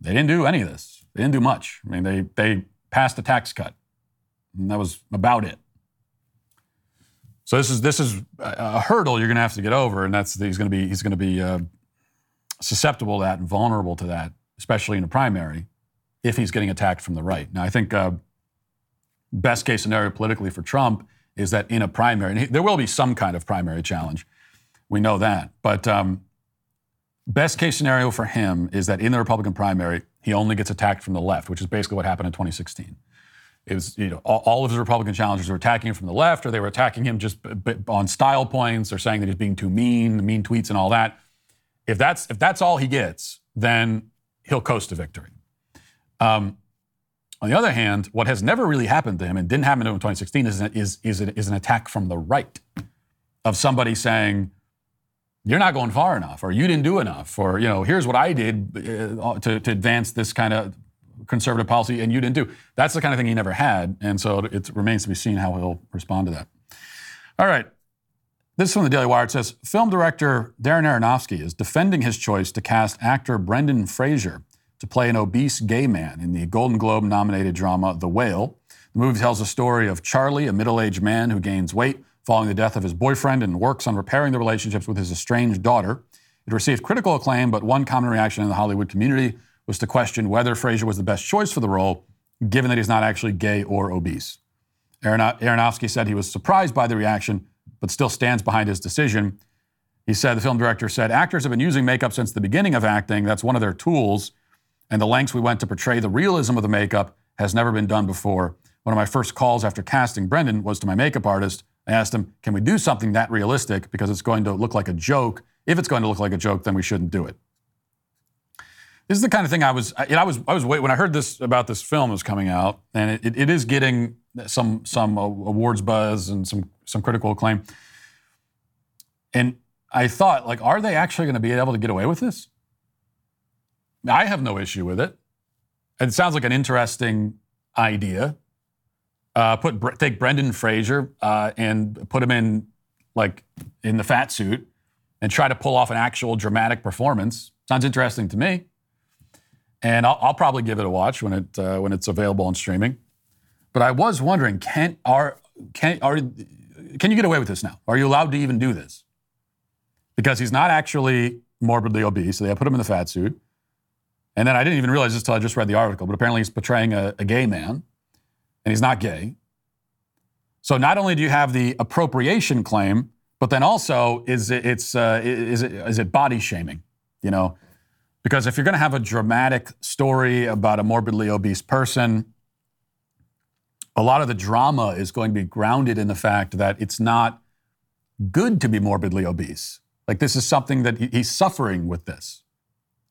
A: they didn't do any of this. They didn't do much. I mean, they, they passed a tax cut, and that was about it. So this is this is a hurdle you're going to have to get over, and that's he's going to be he's going to be uh, susceptible to that and vulnerable to that, especially in a primary, if he's getting attacked from the right. Now, I think uh, best case scenario politically for Trump is that in a primary, and he, there will be some kind of primary challenge. We know that, but um, best case scenario for him is that in the Republican primary, he only gets attacked from the left, which is basically what happened in 2016. It was, you know, all, of his Republican challengers were attacking him from the left, or they were attacking him just on style points, or saying that he's being too mean, the mean tweets, and all that. If that's if that's all he gets, then he'll coast to victory. Um, on the other hand, what has never really happened to him and didn't happen to him in 2016 is, is, is, is an attack from the right of somebody saying, you're not going far enough, or you didn't do enough, or you know, here's what I did uh, to, to advance this kind of conservative policy, and you didn't do. That's the kind of thing he never had, and so it remains to be seen how he'll respond to that. All right, this is from the Daily Wire. It says film director Darren Aronofsky is defending his choice to cast actor Brendan Fraser to play an obese gay man in the Golden Globe nominated drama The Whale. The movie tells the story of Charlie, a middle aged man who gains weight following the death of his boyfriend and works on repairing the relationships with his estranged daughter. It received critical acclaim, but one common reaction in the Hollywood community was to question whether Fraser was the best choice for the role, given that he's not actually gay or obese. Aronofsky said he was surprised by the reaction, but still stands behind his decision. He said, the film director said, actors have been using makeup since the beginning of acting. That's one of their tools and the lengths we went to portray the realism of the makeup has never been done before. One of my first calls after casting Brendan was to my makeup artist. I asked him, Can we do something that realistic? Because it's going to look like a joke. If it's going to look like a joke, then we shouldn't do it. This is the kind of thing I was, I, I was, I was wait when I heard this about this film was coming out, and it, it, is getting some some uh, awards buzz and some some critical acclaim. And I thought, like, are they actually going to be able to get away with this? I have no issue with it. It sounds like an interesting idea. Uh, put take Brendan Fraser uh, and put him in like in the fat suit and try to pull off an actual dramatic performance. Sounds interesting to me. And I'll, I'll probably give it a watch when it uh, when it's available on streaming. But I was wondering, can are can are can you get away with this now? Are you allowed to even do this? Because he's not actually morbidly obese, so they put him in the fat suit. And then I didn't even realize this until I just read the article, but apparently he's portraying a, a gay man, and he's not gay. So not only do you have the appropriation claim, but then also is it, it's uh, is it is it body shaming? You know, because if you're going to have a dramatic story about a morbidly obese person, a lot of the drama is going to be grounded in the fact that it's not good to be morbidly obese. Like this is something that he's suffering with this.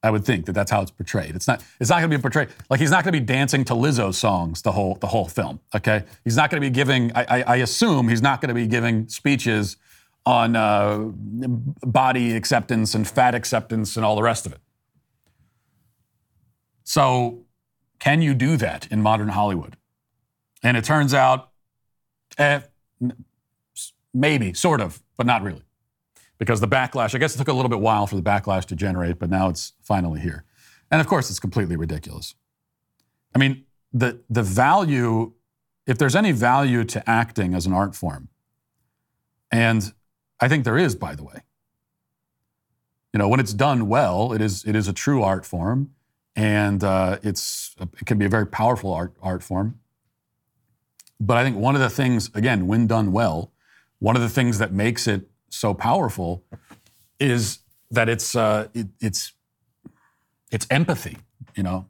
A: I would think that that's how it's portrayed. It's not. It's not going to be portrayed like he's not going to be dancing to Lizzo songs the whole the whole film. Okay, he's not going to be giving. I, I, I assume he's not going to be giving speeches on uh, body acceptance and fat acceptance and all the rest of it. So, can you do that in modern Hollywood? And it turns out, eh, maybe, sort of, but not really because the backlash, I guess it took a little bit while for the backlash to generate, but now it's finally here. And of course, it's completely ridiculous. I mean, the, the value, if there's any value to acting as an art form, and I think there is, by the way, you know, when it's done well, it is, it is a true art form, and uh, it's, it can be a very powerful art, art form. But I think one of the things, again, when done well, one of the things that makes it so powerful is that it's uh, it, it's it's empathy. You know,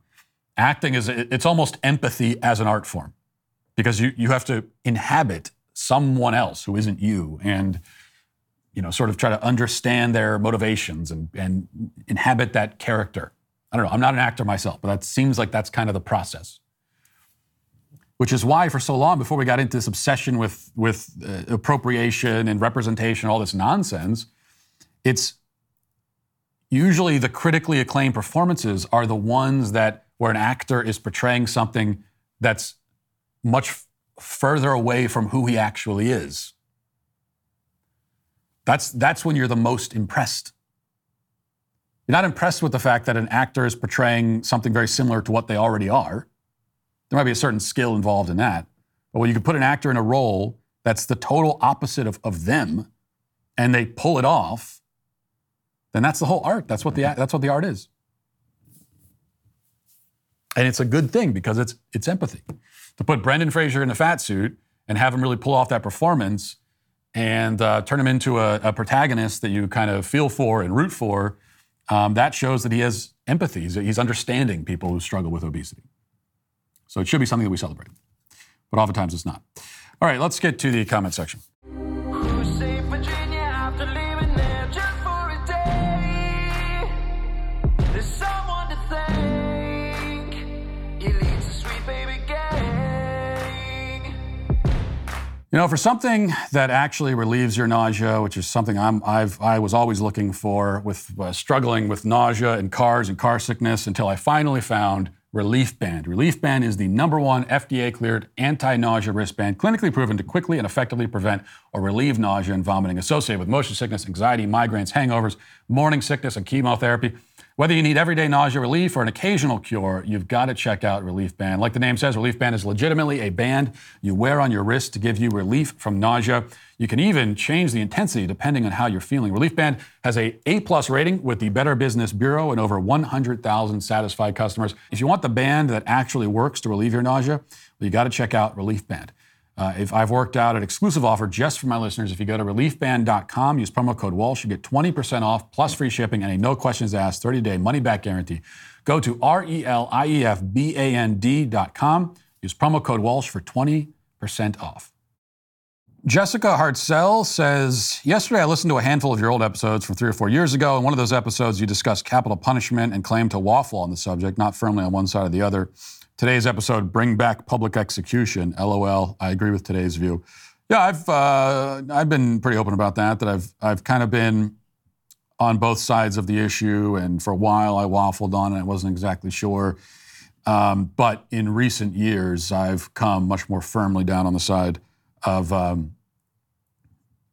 A: acting is it's almost empathy as an art form because you you have to inhabit someone else who isn't you and you know sort of try to understand their motivations and and inhabit that character. I don't know. I'm not an actor myself, but that seems like that's kind of the process which is why for so long before we got into this obsession with with uh, appropriation and representation all this nonsense it's usually the critically acclaimed performances are the ones that where an actor is portraying something that's much further away from who he actually is That's, that's when you're the most impressed. You're not impressed with the fact that an actor is portraying something very similar to what they already are. There might be a certain skill involved in that. But when you can put an actor in a role that's the total opposite of, of them and they pull it off, then that's the whole art. That's what the, that's what the art is. And it's a good thing because it's, it's empathy. To put Brendan Fraser in a fat suit and have him really pull off that performance and uh, turn him into a, a, protagonist that you kind of feel for and root for, um, that shows that he has empathy. He's, he's understanding people who struggle with obesity. So it should be something that we celebrate. But oftentimes it's not. All right, let's get to the comment section. You know, for something that actually relieves your nausea, which is something I'm, I've, I was always looking for with uh, struggling with nausea and cars and car sickness until I finally found Relief Band. Relief Band is the number one FDA cleared anti nausea wristband, clinically proven to quickly and effectively prevent or relieve nausea and vomiting associated with motion sickness, anxiety, migraines, hangovers, morning sickness, and chemotherapy. Whether you need everyday nausea relief or an occasional cure, you've got to check out Relief Band. Like the name says, Relief Band is legitimately a band you wear on your wrist to give you relief from nausea. You can even change the intensity depending on how you're feeling. Relief Band has a A plus rating with the Better Business Bureau and over 100,000 satisfied customers. If you want the band that actually works to relieve your nausea, well, you got to check out Relief Band. Uh, if I've worked out an exclusive offer just for my listeners, if you go to reliefband.com, use promo code Walsh, you get 20% off plus free shipping and a no questions asked 30 day money back guarantee. Go to R E L I E F B A N D.com, use promo code Walsh for 20% off. Jessica Hartzell says, Yesterday I listened to a handful of your old episodes from three or four years ago. In one of those episodes, you discussed capital punishment and claimed to waffle on the subject, not firmly on one side or the other. Today's episode, Bring Back Public Execution. LOL. I agree with today's view. Yeah, I've uh, I've been pretty open about that. That I've I've kind of been on both sides of the issue, and for a while I waffled on it. I wasn't exactly sure, um, but in recent years I've come much more firmly down on the side of um,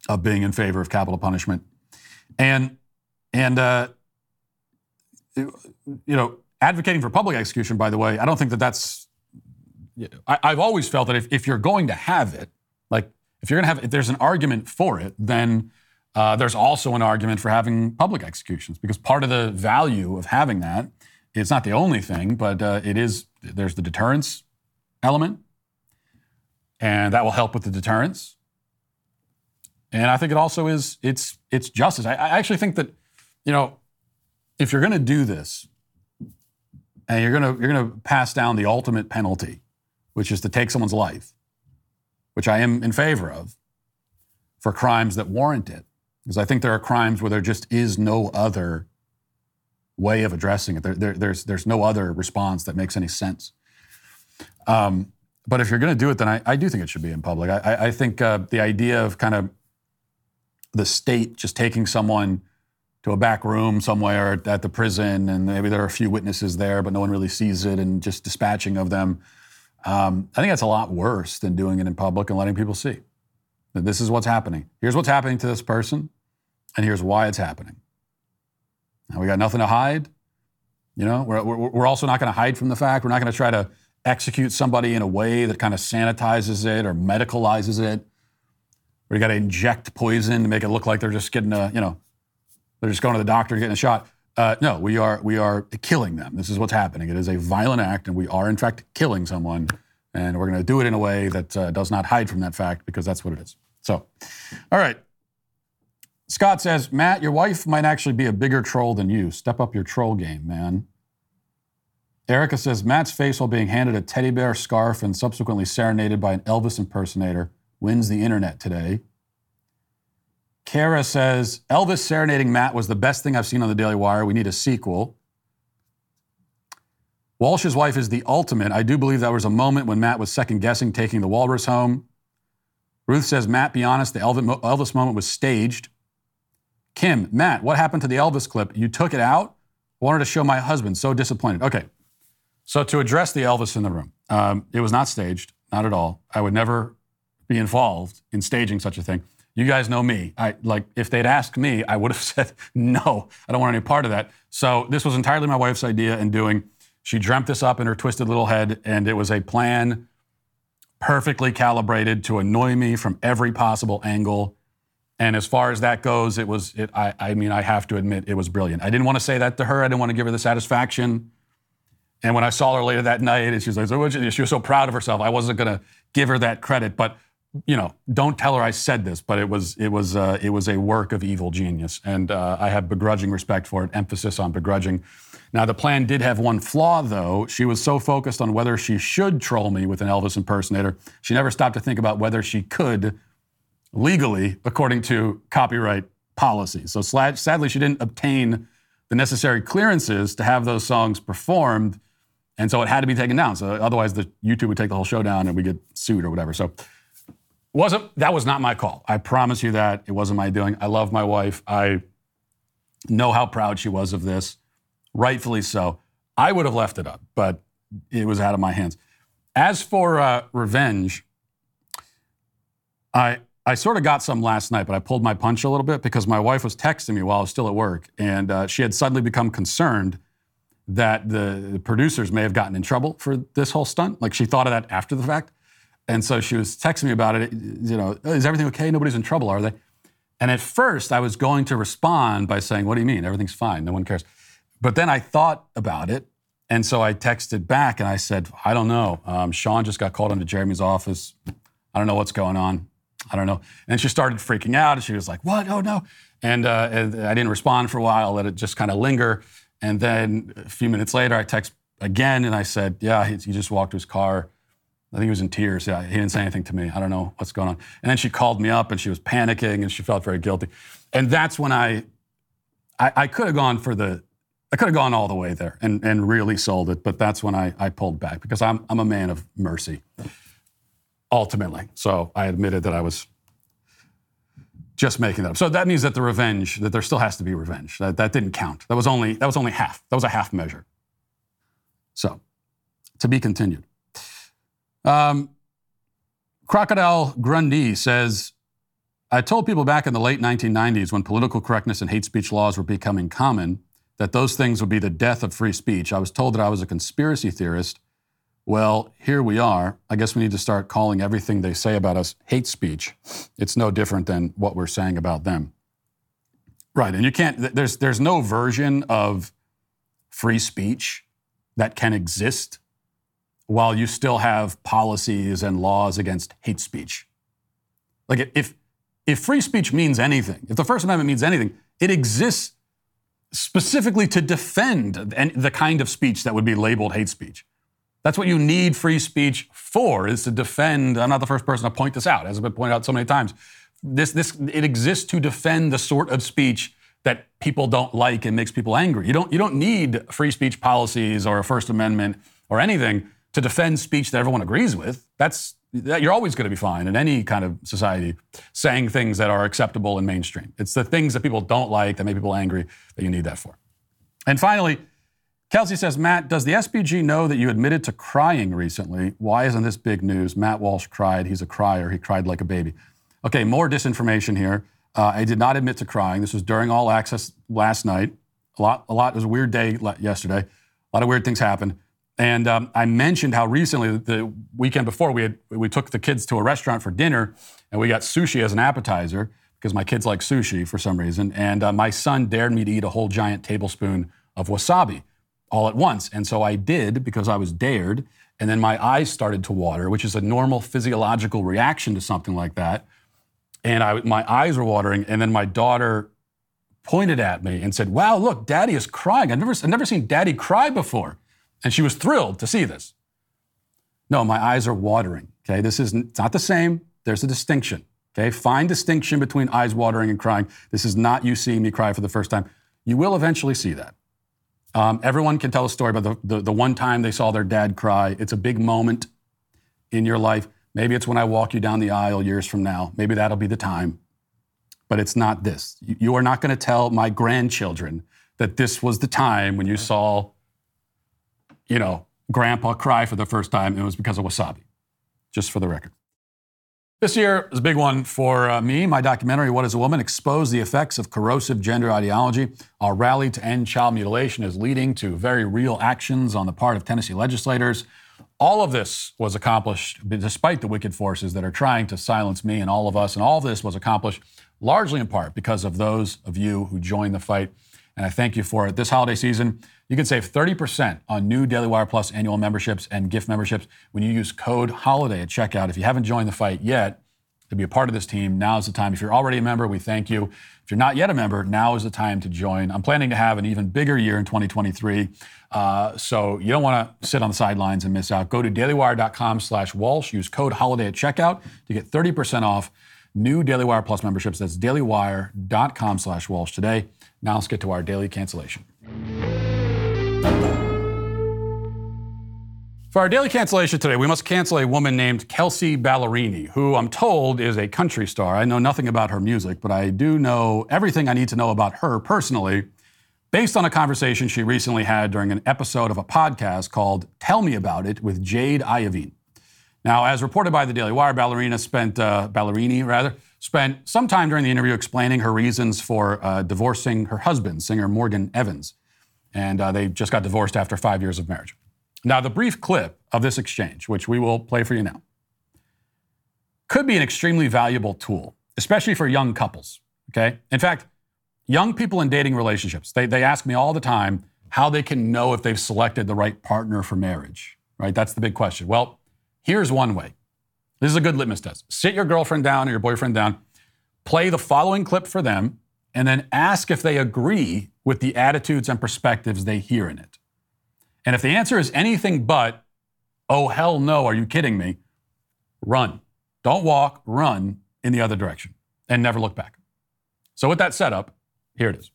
A: of being in favor of capital punishment, and and uh, you know advocating for public execution, by the way, I don't think that that's. I, have always felt that if, if you're going to have it, like if you're going to have, if there's an argument for it, then uh, there's also an argument for having public executions because part of the value of having that, it's not the only thing, but uh, it is. There's the deterrence element, and that will help with the deterrence. And I think it also is. It's it's justice. I, I actually think that, you know, if you're going to do this, and you're gonna you're gonna pass down the ultimate penalty, which is to take someone's life, which I am in favor of, for crimes that warrant it, because I think there are crimes where there just is no other way of addressing it. There, there, there's there's no other response that makes any sense. Um, but if you're going to do it, then I, I, do think it should be in public. I, I think uh, the idea of kind of the state just taking someone to a back room somewhere at the prison, and maybe there are a few witnesses there, but no one really sees it, and just dispatching of them. Um, I think that's a lot worse than doing it in public and letting people see that this is what's happening. Here's what's happening to this person, and here's why it's happening. Now, we got nothing to hide. You know, we're, we're, we're also not going to hide from the fact. We're not going to try to execute somebody in a way that kind of sanitizes it or medicalizes it. We got to inject poison to make it look like they're just getting a, you know, they're just going to the doctor getting a shot. Uh, no, we are we are killing them. This is what's happening. It is a violent act, and we are in fact killing someone. And we're going to do it in a way that uh, does not hide from that fact because that's what it is. So, all right. Scott says, Matt, your wife might actually be a bigger troll than you. Step up your troll game, man. Erica says, Matt's face while being handed a teddy bear scarf and subsequently serenaded by an Elvis impersonator wins the internet today. Kara says Elvis serenading Matt was the best thing I've seen on the Daily Wire. We need a sequel. Walsh's wife is the ultimate. I do believe there was a moment when Matt was second guessing taking the walrus home. Ruth says, Matt, be honest, the Elvis moment was staged. Kim, Matt, what happened to the Elvis clip? You took it out? Wanted to show my husband. So disappointed. Okay. So to address the Elvis in the room, um, it was not staged, not at all. I would never be involved in staging such a thing. You guys know me. I like if they'd asked me, I would have said no. I don't want any part of that. So this was entirely my wife's idea and doing. She dreamt this up in her twisted little head, and it was a plan perfectly calibrated to annoy me from every possible angle. And as far as that goes, it was. It, I, I mean, I have to admit, it was brilliant. I didn't want to say that to her. I didn't want to give her the satisfaction. And when I saw her later that night, and she was like, so she was so proud of herself. I wasn't going to give her that credit, but you know, don't tell her I said this. But it was it was uh, it was a work of evil genius, and uh, I have begrudging respect for it. Emphasis on begrudging. Now the plan did have one flaw, though. She was so focused on whether she should troll me with an Elvis impersonator, she never stopped to think about whether she could legally, according to copyright policy. So sadly, she didn't obtain the necessary clearances to have those songs performed and so it had to be taken down. So otherwise, the YouTube would take the whole show down, and we get sued or whatever. So wasn't that was not my call. I promise you that it wasn't my doing. I love my wife. I know how proud she was of this, rightfully so. I would have left it up, but it was out of my hands. As for uh, revenge, I I sort of got some last night, but I pulled my punch a little bit because my wife was texting me while I was still at work, and uh, she had suddenly become concerned that the, the producers may have gotten in trouble for this whole stunt. Like she thought of that after the fact. And so she was texting me about it. You know, is everything okay? Nobody's in trouble, are they? And at first, I was going to respond by saying, What do you mean? Everything's fine. No one cares. But then I thought about it. And so I texted back and I said, I don't know. Um, Sean just got called into Jeremy's office. I don't know what's going on. I don't know. And she started freaking out. And she was like, What? Oh, no. And, uh, and I didn't respond for a while, let it just kind of linger. And then a few minutes later, I text again and I said, Yeah, he, he just walked to his car. I think he was in tears. Yeah, he didn't say anything to me. I don't know what's going on. And then she called me up and she was panicking and she felt very guilty. And that's when I, I, I could have gone for the, I could have gone all the way there and, and really sold it, but that's when I, I pulled back because I'm, I'm a man of mercy, ultimately. So I admitted that I was just making that up. So that means that the revenge, that there still has to be revenge. That, that didn't count. That was only that was only half. That was a half measure. So, to be continued. Um, Crocodile Grundy says, I told people back in the late 1990s when political correctness and hate speech laws were becoming common that those things would be the death of free speech. I was told that I was a conspiracy theorist well, here we are. I guess we need to start calling everything they say about us hate speech. It's no different than what we're saying about them. Right, and you can't, there's, there's no version of free speech that can exist while you still have policies and laws against hate speech. Like, if, if free speech means anything, if the First Amendment means anything, it exists specifically to defend the kind of speech that would be labeled hate speech. That's what you need free speech for, is to defend. I'm not the first person to point this out, as has been pointed out so many times. This, this, it exists to defend the sort of speech that people don't like and makes people angry. You don't, you don't need free speech policies or a First Amendment or anything to defend speech that everyone agrees with. That's that you're always going to be fine in any kind of society saying things that are acceptable and mainstream. It's the things that people don't like that make people angry that you need that for. And finally, Kelsey says, Matt, does the SPG know that you admitted to crying recently? Why isn't this big news? Matt Walsh cried. He's a crier. He cried like a baby. Okay, more disinformation here. Uh, I did not admit to crying. This was during All Access last night. A lot, a lot. It was a weird day yesterday. A lot of weird things happened. And um, I mentioned how recently, the weekend before, we had we took the kids to a restaurant for dinner, and we got sushi as an appetizer because my kids like sushi for some reason. And uh, my son dared me to eat a whole giant tablespoon of wasabi all at once. And so I did because I was dared. And then my eyes started to water, which is a normal physiological reaction to something like that. And I, my eyes were watering. And then my daughter pointed at me and said, Wow, look, daddy is crying. I've never, I've never seen daddy cry before. And she was thrilled to see this. No, my eyes are watering. Okay, this is it's not the same. There's a distinction. Okay, fine distinction between eyes watering and crying. This is not you seeing me cry for the first time. You will eventually see that. Um, everyone can tell a story about the, the, the one time they saw their dad cry. It's a big moment in your life. Maybe it's when I walk you down the aisle years from now. Maybe that'll be the time. But it's not this. You, you are not going to tell my grandchildren that this was the time when you saw, you know, grandpa cry for the first time it was because of wasabi, just for the record. This year is a big one for uh, me. My documentary, What is a Woman? exposed the effects of corrosive gender ideology. Our rally to end child mutilation is leading to very real actions on the part of Tennessee legislators. All of this was accomplished despite the wicked forces that are trying to silence me and all of us. And all of this was accomplished largely in part because of those of you who joined the fight. And I thank you for it. This holiday season, you can save 30% on new Daily Wire Plus annual memberships and gift memberships when you use code HOLIDAY at checkout. If you haven't joined the fight yet, to be a part of this team, now is the time. If you're already a member, we thank you. If you're not yet a member, now is the time to join. I'm planning to have an even bigger year in 2023. Uh, so you don't want to sit on the sidelines and miss out. Go to dailywire.com slash Walsh. Use code HOLIDAY at checkout to get 30% off new Daily Wire Plus memberships. That's dailywire.com slash Walsh today. Now let's get to our daily cancellation. For our daily cancellation today, we must cancel a woman named Kelsea Ballerini, who I'm told is a country star. I know nothing about her music, but I do know everything I need to know about her personally based on a conversation she recently had during an episode of a podcast called Tell Me About It with Jade Iovine. Now, as reported by the Daily Wire, Ballerina spent, uh, Ballerini rather, spent some time during the interview explaining her reasons for uh, divorcing her husband, singer Morgan Evans. And uh, they just got divorced after five years of marriage. Now, the brief clip of this exchange, which we will play for you now, could be an extremely valuable tool, especially for young couples. Okay? In fact, young people in dating relationships, they, they ask me all the time how they can know if they've selected the right partner for marriage, right? That's the big question. Well, here's one way. This is a good litmus test. Sit your girlfriend down or your boyfriend down, play the following clip for them, and then ask if they agree with the attitudes and perspectives they hear in it. And if the answer is anything but, oh, hell no, are you kidding me? Run. Don't walk, run in the other direction and never look back. So, with that setup, here it is.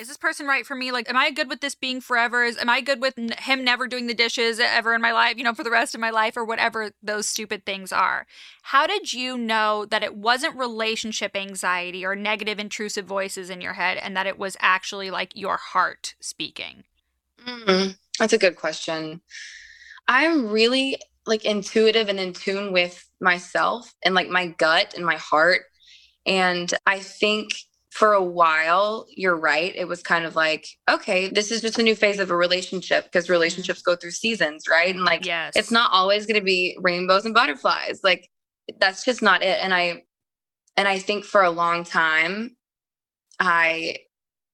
C: Is this person right for me? Like, am I good with this being forever? Is, am I good with n- him never doing the dishes ever in my life, you know, for the rest of my life or whatever those stupid things are? How did you know that it wasn't relationship anxiety or negative intrusive voices in your head and that it was actually like your heart speaking?
D: Mm, that's a good question. I'm really like intuitive and in tune with myself and like my gut and my heart. And I think for a while, you're right. It was kind of like, okay, this is just a new phase of a relationship because mm-hmm. relationships go through seasons, right? And like, yes. it's not always going to be rainbows and butterflies. Like, that's just not it. And I, and I think for a long time, I,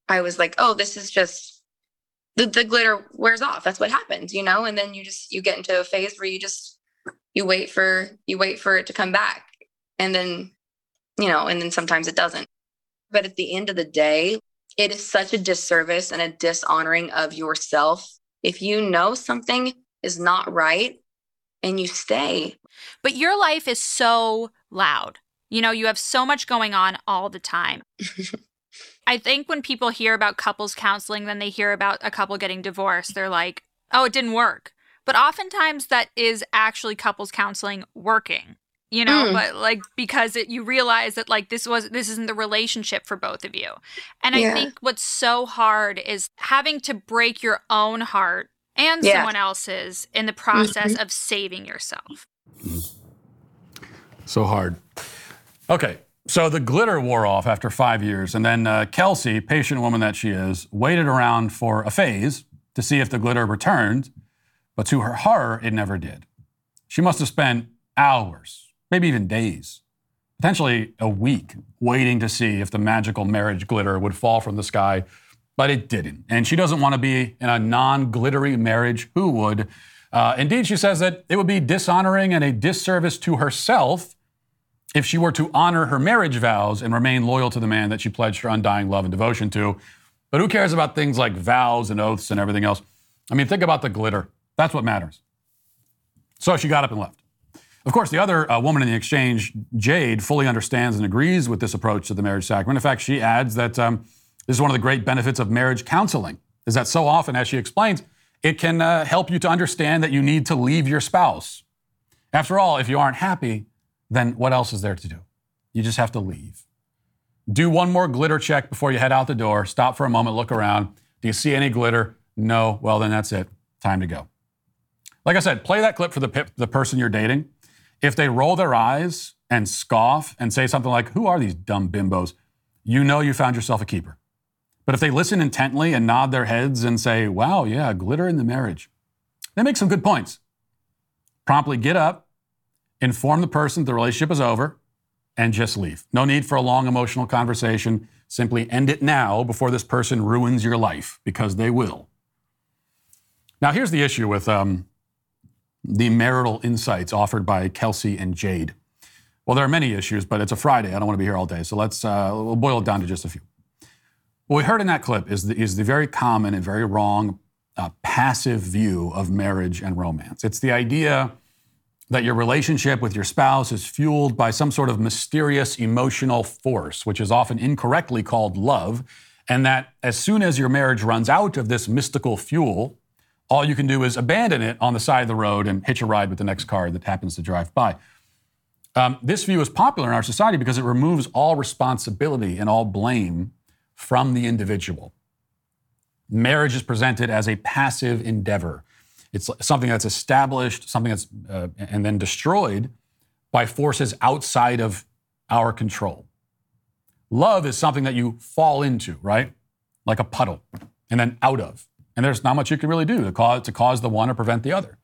D: I was like, oh, this is just the, the glitter wears off. That's what happens, you know? And then you just, you get into a phase where you just, you wait for, you wait for it to come back. And then, you know, and then sometimes it doesn't. But at the end of the day, it is such a disservice and a dishonoring of yourself if you know something is not right and you stay.
C: But your life is so loud. You know, you have so much going on all the time. I think when people hear about couples counseling, then they hear about a couple getting divorced, they're like, oh, it didn't work. But oftentimes that is actually couples counseling working, you know, mm. but like because it, you realize that like this was, this isn't the relationship for both of you. And yeah. I think what's so hard is having to break your own heart and yeah. someone else's in the process mm-hmm. of saving yourself.
A: So hard. Okay, so the glitter wore off after five years, and then uh, Kelsea, patient woman that she is, waited around for a phase to see if the glitter returned, but to her horror, it never did. She must have spent hours, maybe even days, potentially a week, waiting to see if the magical marriage glitter would fall from the sky, but it didn't. And she doesn't want to be in a non glittery marriage. Who would? Uh, indeed, she says that it would be dishonoring and a disservice to herself if she were to honor her marriage vows and remain loyal to the man that she pledged her undying love and devotion to. But who cares about things like vows and oaths and everything else? I mean, think about the glitter. That's what matters. So she got up and left. Of course, the other uh, woman in the exchange, Jade, fully understands and agrees with this approach to the marriage sacrament. In fact, she adds that um, this is one of the great benefits of marriage counseling, is that so often, as she explains, it can uh, help you to understand that you need to leave your spouse. After all, if you aren't happy, then what else is there to do? You just have to leave. Do one more glitter check before you head out the door. Stop for a moment, look around. Do you see any glitter? No. Well, then that's it. Time to go. Like I said, play that clip for the, the person you're dating. If they roll their eyes and scoff and say something like, Who are these dumb bimbos? You know you found yourself a keeper. But if they listen intently and nod their heads and say, Wow, yeah, glitter in the marriage, they make some good points. Promptly get up, inform the person the relationship is over, and just leave. No need for a long emotional conversation. Simply end it now before this person ruins your life, because they will. Now, here's the issue with um, the marital insights offered by Kelsea and Jade. Well, there are many issues, but it's a Friday. I don't want to be here all day, so let's uh, we'll boil it down to just a few. What we heard in that clip is the, is the very common and very wrong uh, passive view of marriage and romance. It's the idea that your relationship with your spouse is fueled by some sort of mysterious emotional force, which is often incorrectly called love, and that as soon as your marriage runs out of this mystical fuel, all you can do is abandon it on the side of the road and hitch a ride with the next car that happens to drive by. Um, this view is popular in our society because it removes all responsibility and all blame from the individual. Marriage is presented as a passive endeavor. It's something that's established, something that's, uh, and then destroyed by forces outside of our control. Love is something that you fall into, right? Like a puddle, and then out of. And there's not much you can really do to cause, to cause the one or prevent the other.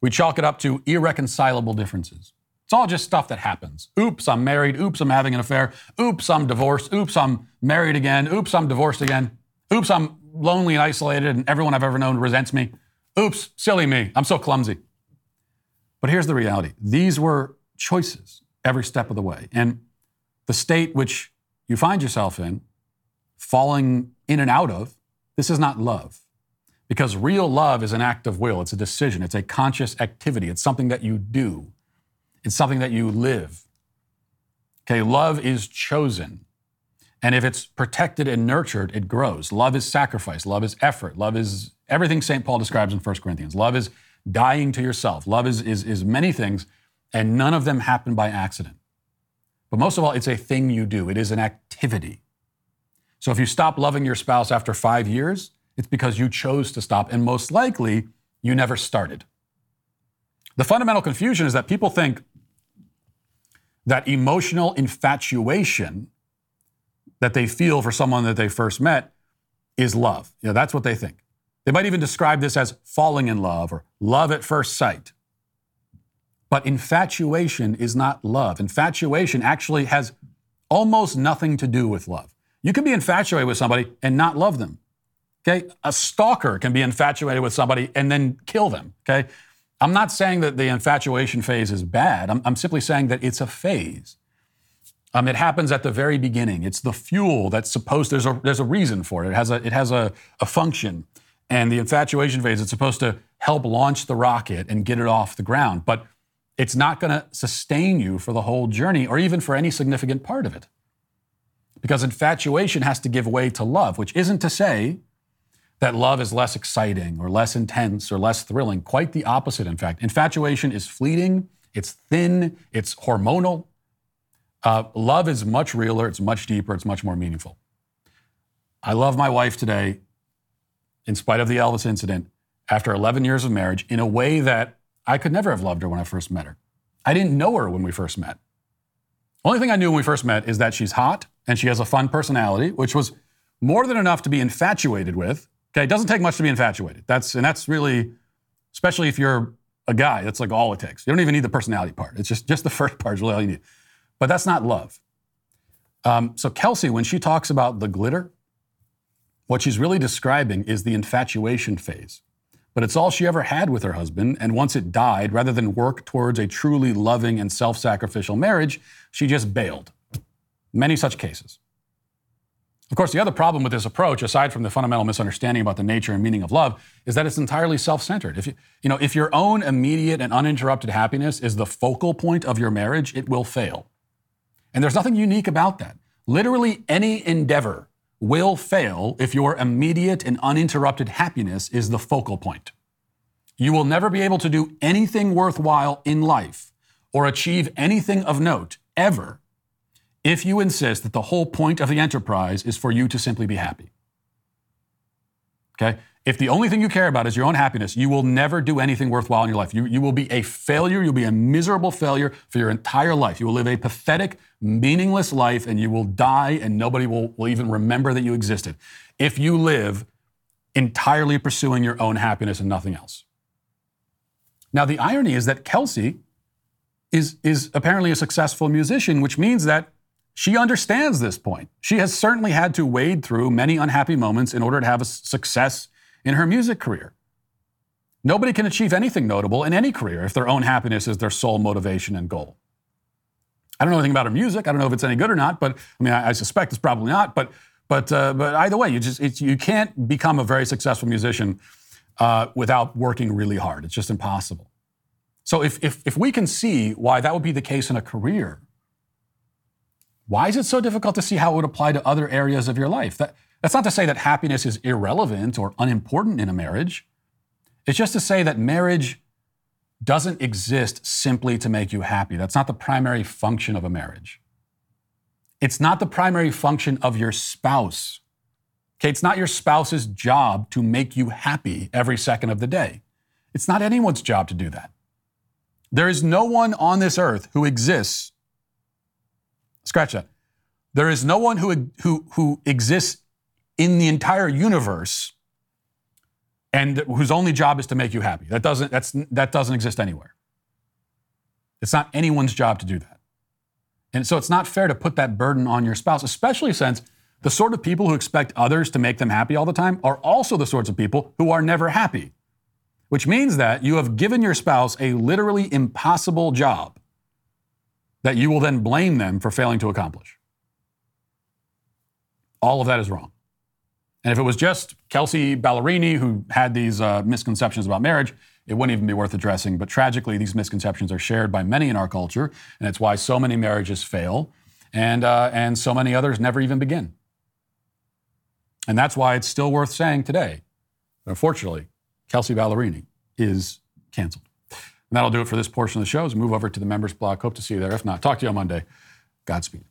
A: We chalk it up to irreconcilable differences. It's all just stuff that happens. Oops, I'm married. Oops, I'm having an affair. Oops, I'm divorced. Oops, I'm married again. Oops, I'm divorced again. Oops, I'm lonely and isolated and everyone I've ever known resents me. Oops, silly me. I'm so clumsy. But here's the reality these were choices every step of the way. And the state which you find yourself in, falling in and out of, this is not love. Because real love is an act of will, it's a decision, it's a conscious activity, it's something that you do, it's something that you live. Okay, love is chosen. And if it's protected and nurtured, it grows. Love is sacrifice. Love is effort. Love is everything St. Paul describes in 1 Corinthians. Love is dying to yourself. Love is, is, is many things, and none of them happen by accident. But most of all, it's a thing you do, it is an activity. So if you stop loving your spouse after five years, it's because you chose to stop, and most likely, you never started. The fundamental confusion is that people think that emotional infatuation that they feel for someone that they first met is love. You know, that's what they think. They might even describe this as falling in love or love at first sight. But infatuation is not love. Infatuation actually has almost nothing to do with love. You can be infatuated with somebody and not love them. Okay? A stalker can be infatuated with somebody and then kill them. Okay? I'm not saying that the infatuation phase is bad. I'm, I'm simply saying that it's a phase. Um, it happens at the very beginning. It's the fuel that's supposed. There's a there's a reason for it. It has a it has a, a function, and the infatuation phase. It's supposed to help launch the rocket and get it off the ground, but it's not going to sustain you for the whole journey or even for any significant part of it, because infatuation has to give way to love, which isn't to say that love is less exciting or less intense or less thrilling. Quite the opposite, in fact. Infatuation is fleeting. It's thin. It's hormonal. Uh, love is much realer, it's much deeper, it's much more meaningful. I love my wife today, in spite of the Elvis incident, after 11 years of marriage, in a way that I could never have loved her when I first met her. I didn't know her when we first met. Only thing I knew when we first met is that she's hot and she has a fun personality, which was more than enough to be infatuated with. Okay, it doesn't take much to be infatuated. That's and that's really, especially if you're a guy, that's like all it takes. You don't even need the personality part. It's just just the first part is really all you need. But that's not love. Um, so, Kelsea, when she talks about the glitter, what she's really describing is the infatuation phase. But it's all she ever had with her husband, and once it died, rather than work towards a truly loving and self sacrificial marriage, she just bailed. Many such cases. Of course, the other problem with this approach, aside from the fundamental misunderstanding about the nature and meaning of love, is that it's entirely self-centered. If you, you know, if your own immediate and uninterrupted happiness is the focal point of your marriage, it will fail. And there's nothing unique about that. Literally any endeavor will fail if your immediate and uninterrupted happiness is the focal point. You will never be able to do anything worthwhile in life or achieve anything of note ever if you insist that the whole point of the enterprise is for you to simply be happy. Okay? If the only thing you care about is your own happiness, you will never do anything worthwhile in your life. You, you will be a failure. You'll be a miserable failure for your entire life. You will live a pathetic, meaningless life and you will die and nobody will, will even remember that you existed. If you live entirely pursuing your own happiness and nothing else. Now, the irony is that Kelsea is, is apparently a successful musician, which means that she understands this point. She has certainly had to wade through many unhappy moments in order to have a success in her music career. Nobody can achieve anything notable in any career if their own happiness is their sole motivation and goal. I don't know anything about her music. I don't know if it's any good or not, but I mean, I, I suspect it's probably not. But but uh, but either way, you just you can't become a very successful musician uh, without working really hard. It's just impossible. So if, if if we can see why that would be the case in a career, why is it so difficult to see how it would apply to other areas of your life? That, that's not to say that happiness is irrelevant or unimportant in a marriage. It's just to say that marriage doesn't exist simply to make you happy. That's not the primary function of a marriage. It's not the primary function of your spouse. Okay, it's not your spouse's job to make you happy every second of the day. It's not anyone's job to do that. There is no one on this earth who exists Scratch that. There is no one who, who, who exists in the entire universe and whose only job is to make you happy. That doesn't, that's, that doesn't exist anywhere. It's not anyone's job to do that. And so it's not fair to put that burden on your spouse, especially since the sort of people who expect others to make them happy all the time are also the sorts of people who are never happy, which means that you have given your spouse a literally impossible job that you will then blame them for failing to accomplish. All of that is wrong. And if it was just Kelsea Ballerini who had these uh, misconceptions about marriage, it wouldn't even be worth addressing. But tragically, these misconceptions are shared by many in our culture, and it's why so many marriages fail, and, uh, and so many others never even begin. And that's why it's still worth saying today. Unfortunately, Kelsea Ballerini is canceled. And that'll do it for this portion of the show. As move over to the members block. Hope to see you there. If not, talk to you on Monday. Godspeed.